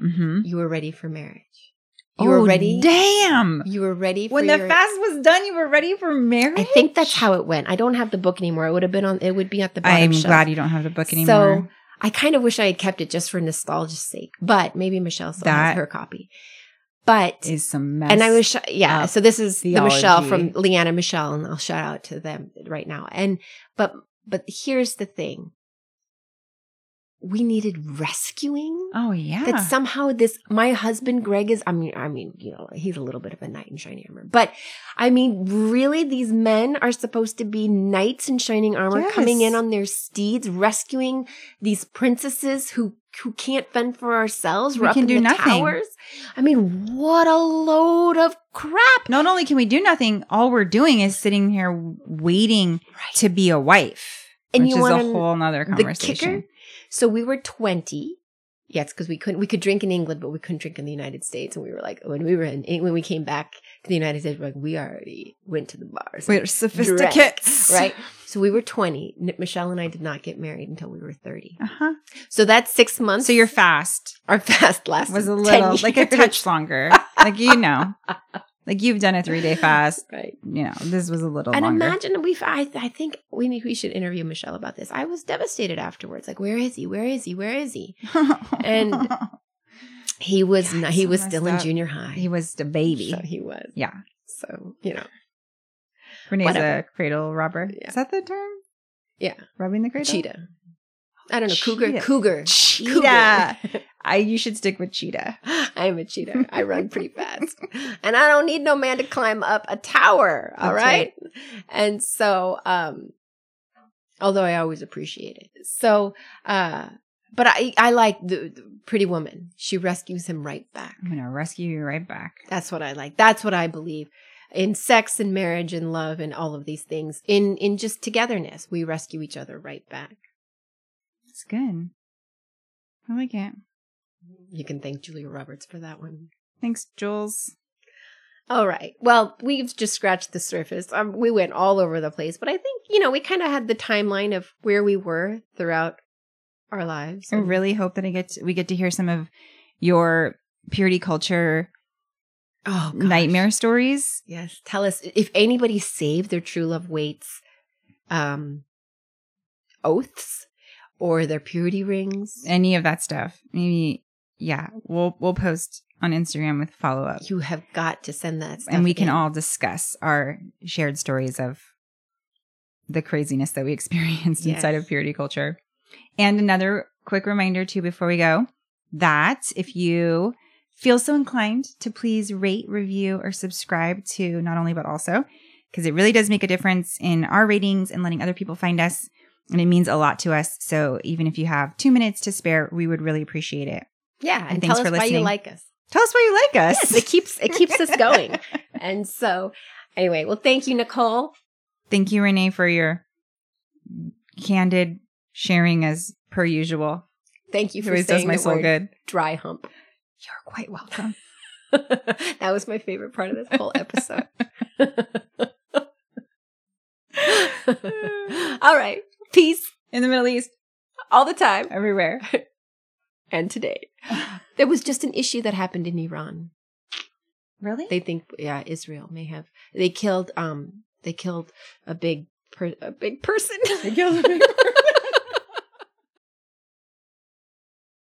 mm-hmm. you were ready for marriage. You were oh, ready. Damn. You were ready for When the your- fast was done, you were ready for marriage. I think that's how it went. I don't have the book anymore. It would have been on. It would be at the bottom I'm shelf. glad you don't have the book anymore. So. I kind of wish I had kept it just for nostalgia's sake. But maybe Michelle still That has her copy. But is some mess. and I wish, yeah. So this is the Michelle from Leanna Michelle, and I'll shout out to them right now. And but but here's the thing: we needed rescuing. Oh yeah. That somehow this my husband Greg is. I mean, I mean, you know, he's a little bit of a knight in shining armor, but I mean, really, these men are supposed to be knights in shining armor, Yes. coming in on their steeds, rescuing these princesses who who can't fend for ourselves. We We're up can in do the nothing. towers. I mean, what a load of crap! Not only can we do nothing, all we're doing is sitting here waiting Right. to be a wife, And which you is a whole nother The conversation. kicker. So we were twenty. Yes, because we couldn't. We could drink in England, but we couldn't drink in the United States. And we were like, when we were in, when we came back to the United States, we're like, we already went to the bars. We're sophisticates, right? So we were 20. N- Michelle and I did not get married until we were 30. Uh huh. So that's six months. So your fast our fast last was a 10 little like a touch longer, like you know, like you've done a three day fast. right? You know, this was a little And longer. imagine we. I, I think we need, we should interview Michelle about this. I was devastated afterwards. Like, where is he? Where is he? Where is he? and- He was not, he so was still in junior high. He was a baby. So he was. yeah. So, you know, Renee's Whatever. a cradle robber. Yeah. Is that the term? Yeah. Rubbing the cradle? cheetah. I don't know. Cougar. Cheetah. Cougar. Cheetah. Cougar. I you should stick with cheetah. I am a cheetah. I run pretty fast. And I don't need no man to climb up a tower. All That's right? And so, um, although I always appreciate it. So, uh, but I, I like the, the pretty woman. She rescues him right back. I'm gonna rescue you right back. That's what I like. That's what I believe in sex and marriage and love and all of these things. In, in just togetherness, we rescue each other right back. It's good. I like it. You can thank Julia Roberts for that one. Thanks, Jules. All right. Well, we've just scratched the surface. Um, we went all over the place, but I think you know we kind of had the timeline of where we were throughout our lives. I really hope that I get to, we get to hear some of your purity culture oh gosh. nightmare stories. Yes. Tell us if anybody saved their true love waits, um, oaths or their purity rings. Any of that stuff. Maybe yeah, we'll we'll post on Instagram with follow up. You have got to send that stuff. And we can all discuss our shared stories of the craziness that we experienced Yes. inside of purity culture. And another quick reminder too before we go that if you feel so inclined to please rate, review, or subscribe to not only but also because it really does make a difference in our ratings and letting other people find us. And it means a lot to us. So even if you have two minutes to spare, we would really appreciate it. Yeah, and and, thanks tell for us why you like us. Tell us why you like us. Yes, it keeps it keeps us going. And so, anyway, well, thank you, Nicole. Thank you, Renee, for your candid sharing as per usual. Thank you for always does saying my the soul good. dry hump. You're quite welcome. that was my favorite part of this whole episode. All right. Peace In the Middle East, all the time. everywhere. And today. There was just an issue that happened in Iran. Really? They think yeah, Israel may have they killed um they killed a big per, a big person. They killed a big